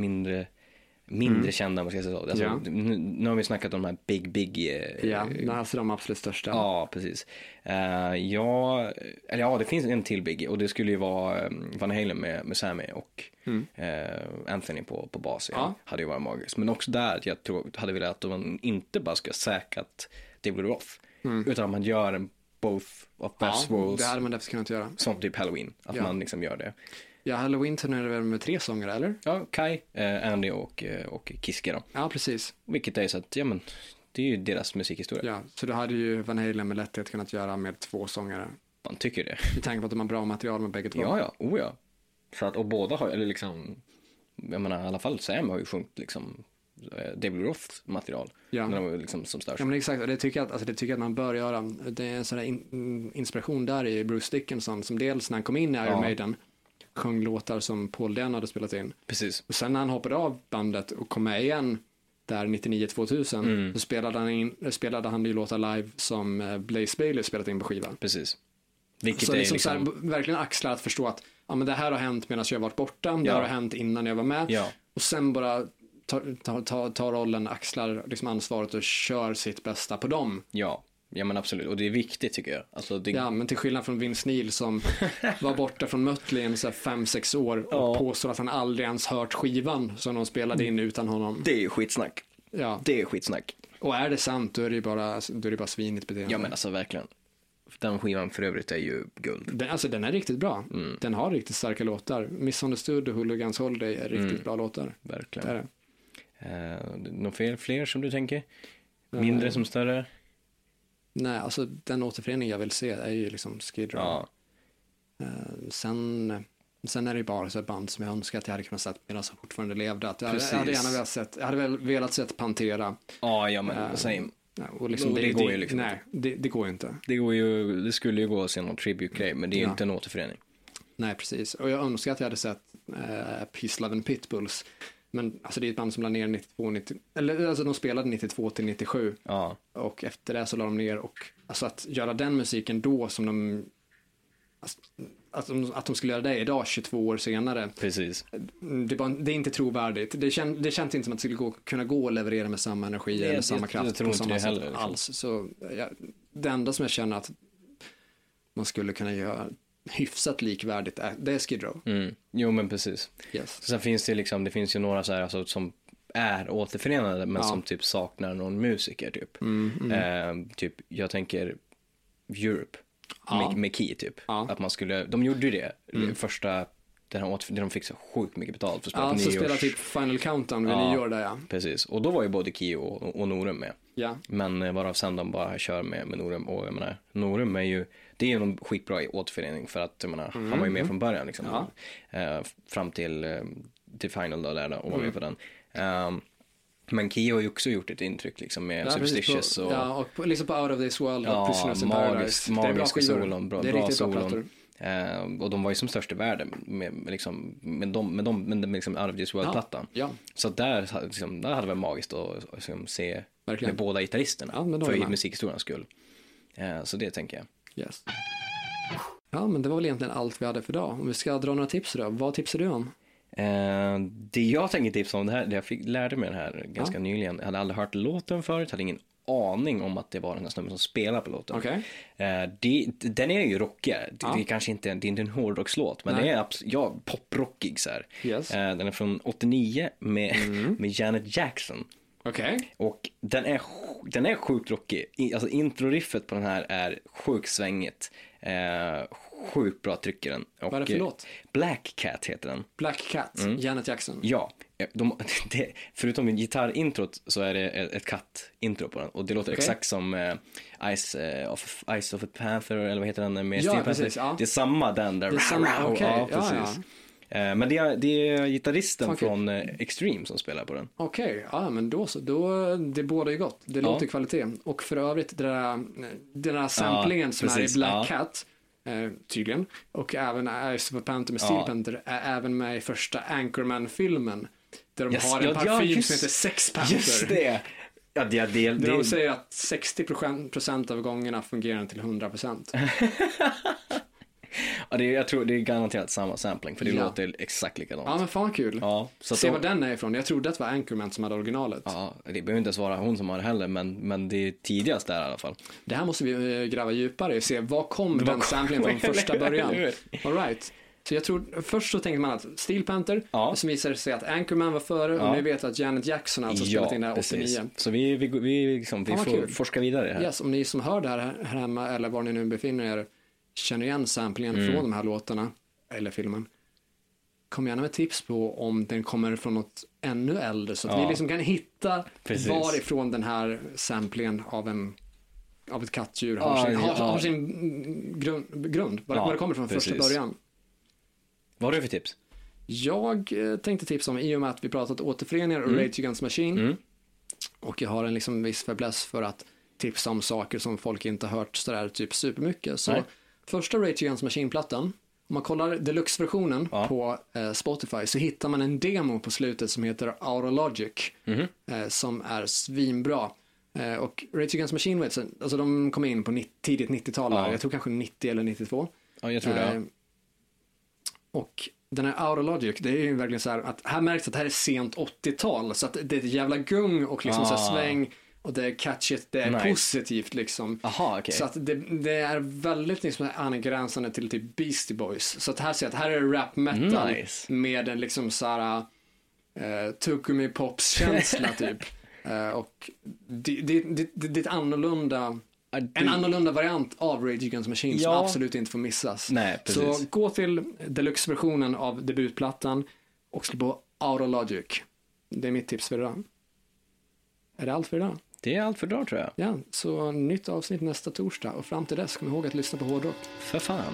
mindre, mindre kända om man ska säga så. Alltså, Ja. nu, nu har vi snackat om de här Big Big. eh, Ja, det är alltså de absolut största. Ja, precis. Uh, ja, eller ja, det finns en till Biggie och det skulle ju vara um, Van Halen med, med Sammy och Mm. eh, Anthony på, på bas. Ja. Hade ju varit magiskt. Men också där, jag tror, hade velat att man inte bara ska säkrat David Roth. Utan att man gör en both of best Mm. Ja, worlds. det hade man därför kunnat göra. Som typ Halloween, att Ja. man liksom gör det. Ja, Halloween turnerade väl med tre sångare, eller? Ja, Kai, eh, Andy och, eh, och Kiske då. Ja, precis. Vilket är så att, ja men, det är ju deras musikhistoria. Ja, så då hade ju Van Halen med lätthet kunnat göra med två sångare. Man tycker det. Med tanke på att de har bra material med bägge två. Ja, ja, oh ja. Så att, och båda har, eller liksom, jag menar i alla fall Sam har ju sjungit liksom eh, David Roths material. Ja. När de var liksom som störst. Ja men exakt, och det tycker jag att, alltså, det tycker att man bör göra. Det är en sån där in, inspiration där i Bruce Dickinson som dels när han kom in i Iron Ja. Maiden sjöng låtar som Paul Den hade spelat in. Precis. Och sen när han hoppade av bandet och kom med igen där 99-2000 Mm. så spelade han, in, spelade han ju låtar live som eh, Blaze Bailey spelat in på skivan. Precis. Vilket Så är liksom, liksom, så här, verkligen axla att förstå att ja, men det här har hänt medan jag varit borta, det Ja. har hänt innan jag var med. ja, Och sen bara ta, ta, ta, ta rollen, axlar liksom ansvaret och kör sitt bästa på dem. ja, ja men absolut. Och det är viktigt tycker jag. Alltså, det, Ja, men till skillnad från Vince Neil som <laughs> var borta från Mötley i så här fem, sex år och Ja. påstår att han aldrig ens hört skivan som de spelade in utan honom. det är ju skitsnack. Ja. Det är skitsnack. Och är det sant, då är det ju bara, då är det bara svinigt beteende. Ja men alltså verkligen. Den skivan för övrigt är ju guld. Den, alltså den är riktigt bra. Mm. Den har riktigt starka låtar. Misunderstood och Hooligans Holiday är riktigt Mm. bra låtar. Det Verkligen. är det. Eh, några fler, fler som du tänker? Mindre Eh, som större? Nej, alltså den återförening jag vill se är ju liksom Skid Row. Ja. Eh, sen, sen är det ju bara så band som jag önskar att jag hade kunnat sett medan jag fortfarande levde. Att jag, jag hade Precis. gärna velat sett, jag hade väl velat sett Pantera. Ja, ja men Eh, same. Och liksom, Och det går ju liksom Nej, det, det går ju inte. Det, går ju, det skulle ju gå att se någon tribute-grej, men det är ju Ja. inte en återförening. Nej, precis. Och jag önskar att jag hade sett eh, Peace, Love and Pitbulls. Men alltså det är ett band som la ner 92, 90, eller alltså de spelade 92 till 97 Ja, och efter det så la de ner och alltså att göra den musiken då som de alltså, att, de, att de skulle göra det idag 22 år senare precis. det, var, det är inte trovärdigt. Det, kän, det känns inte som att det skulle gå, kunna gå att leverera med samma energi Det- eller jag- samma jag kraft tror på inte det heller, liksom. alls. Så ja, det enda som jag känner att man skulle kunna göra hyfsat likvärdigt är, det är Skid Row. Mm. Jo, men precis. Yes. Sen finns det liksom, det finns ju några så här, alltså, som är återförenade, men Ja. som typ saknar någon musiker, typ. Mm, mm. Eh, typ, jag tänker Europe, Ja. med, med Key, typ. Ja. Att man skulle, de gjorde ju det, Mm. första, den här återför, där de fick så sjukt mycket betalt för att spela Ja, på så spelar typ Final Countdown vid Ja. nyår där ja. Precis, och då var ju både Key och, och Norum med. Ja, Men eh, varav sen de bara kör med, med Norum och jag menar, Norum är ju, det är ju en skitbra återförening för att jag menar, han var ju med från början liksom. Mm. Ja. Eh, fram till, eh, till final då där då, och var Mm. med på den. Ehm, men Key har ju också gjort ett intryck liksom med ja Superstitious på, och Ja, och på, liksom på Out of this world och Ja, Prisoners in Paradise. Magiska solon, bra- det är bra solon. Eh, och de var ju som störst i världen med, med, liksom, med, dem, med, dem, med liksom Out of this world-plattan. Ja, Så att där, liksom, där hade det varit magiskt att liksom, se verkligen. med båda gitarristerna. Ja, för musikhistoriens skull. Eh, så det tänker jag. Yes. Ja, men det var väl egentligen allt vi hade för idag. Om vi ska dra några tips då. Vad tipsar du om? Eh, det jag tänker tipsa om, det här, det jag fick, lärde mig det här ganska nyligen. Jag hade aldrig hört låten förut, hade ingen aning om att det var den här snubben som spelar på låten. Okej. Eh, det, den är ju rockigare. Det, Ja. det är kanske inte, det är inte en hårdrockslåt, men Nej. det är ja, poprockig så här. Yes. Eh, den är från 89 med, <laughs> med Janet Jackson. Okej. Och den är, den är sjukt rockig. Alltså introriffet på den här är sjukt svängigt. Eh, sjukt bra trycker den. Och, Vad är det för eh, låt? Black Cat heter den. Black Cat, Mm. Janet Jackson. Ja, eh, de, <laughs> det, förutom gitarrintrot så är det ett katt-intro på den. Och det låter Okej. exakt som eh, Ice, eh, of, Ice of a Panther, eller vad heter den med Ja, Steel precis, ja. Det är samma den där. Det är samma, Rah, rah, okej, Ja, ja, precis. Men det är, det är gitarristen kul. från eh, Extreme som spelar på den. Okej, ja men då så. Då, det båda ju gott. Det Ja. låter kvalitet. Och för övrigt, det där, den där samplingen som är i precis, Black ja. Cat, eh, tydligen, och även Ice of a Panther med Steel Ja. Panther, är även med i första Anchorman-filmen. Där de Yes, har en ja, ja, parfym just- som heter Sex Panther. Just det! Ja, det, det, Där de det, säger att 60% av gångerna fungerar den till 100%. <laughs> <laughs> ja, det, jag tror det är garanterat samma sampling för det Ja. låter exakt likadant. Ja men fan kul. Ja, så Se de- var den är ifrån. Jag trodde att det var Anchorman som hade originalet. Ja, det behöver inte ens vara hon som har det heller, men, men det är tidigast där i alla fall. Det här måste vi eh, gräva djupare i och se vad kom Vad den samplingen från <laughs> första början. hur? All right. Så jag tror, först så tänkte man att Steel Panther, Ja. som visade sig att Anchorman var före Ja. och nu vet att Janet Jackson alltså spelat in det här 89. Så vi, vi, vi, liksom, vi får kul. forska vidare här. Yes, om ni som hör det här, här hemma eller var ni nu befinner er känner igen samplingen Mm. från de här låtarna eller filmen. Kom gärna med tips på om den kommer från något ännu äldre så att Ja. vi liksom kan hitta Precis. varifrån den här samplingen av en av ett kattdjur har, Ja, sin, har, har sin mm, grund, grund var, Ja, var det kommer från första precis. början. Vad har du för tips? Jag eh, tänkte tipsa om, i och med att vi pratat återföreningar och Rage Against Machine, Mm. och jag har en liksom viss fäbless för att tipsa om saker som folk inte har hört sådär typ supermycket. Så Nej. Första Rage Against Machine-plattan, om man kollar deluxe-versionen Ja. på eh, Spotify så hittar man en demo på slutet som heter Aurologic, Mhm. eh, som är svinbra. Eh, och Rage Against Machine, vet, alltså de kom in på tidigt 90-tal, Ja. jag tror kanske 90 eller 92. Ja, jag tror det. Eh, och den här Aurologic, det är ju verkligen så här att här märks att det här är sent 80-tal, så att det är ett jävla gung och liksom så Ah. sväng och det är catchigt, det är Nice. positivt liksom. Jaha, okej. Så att det, det är väldigt liksom angränsande till typ Beastie Boys. Så att här ser jag att här är rap metal Nice. med en liksom så här uh, Tukumi Pops känsla <laughs> typ. Eh, och det, det, det, det, det är ett annorlunda en annorlunda variant av Rage Against Machine som Ja. absolut inte får missas. Nej, Så gå till deluxe-versionen av debutplattan och slå på Aurologic. Det är mitt tips för idag. Är det allt för idag? Det är allt för idag tror jag. Ja, så nytt avsnitt nästa torsdag och fram till dess kom ihåg att lyssna på hårdrock. För fan.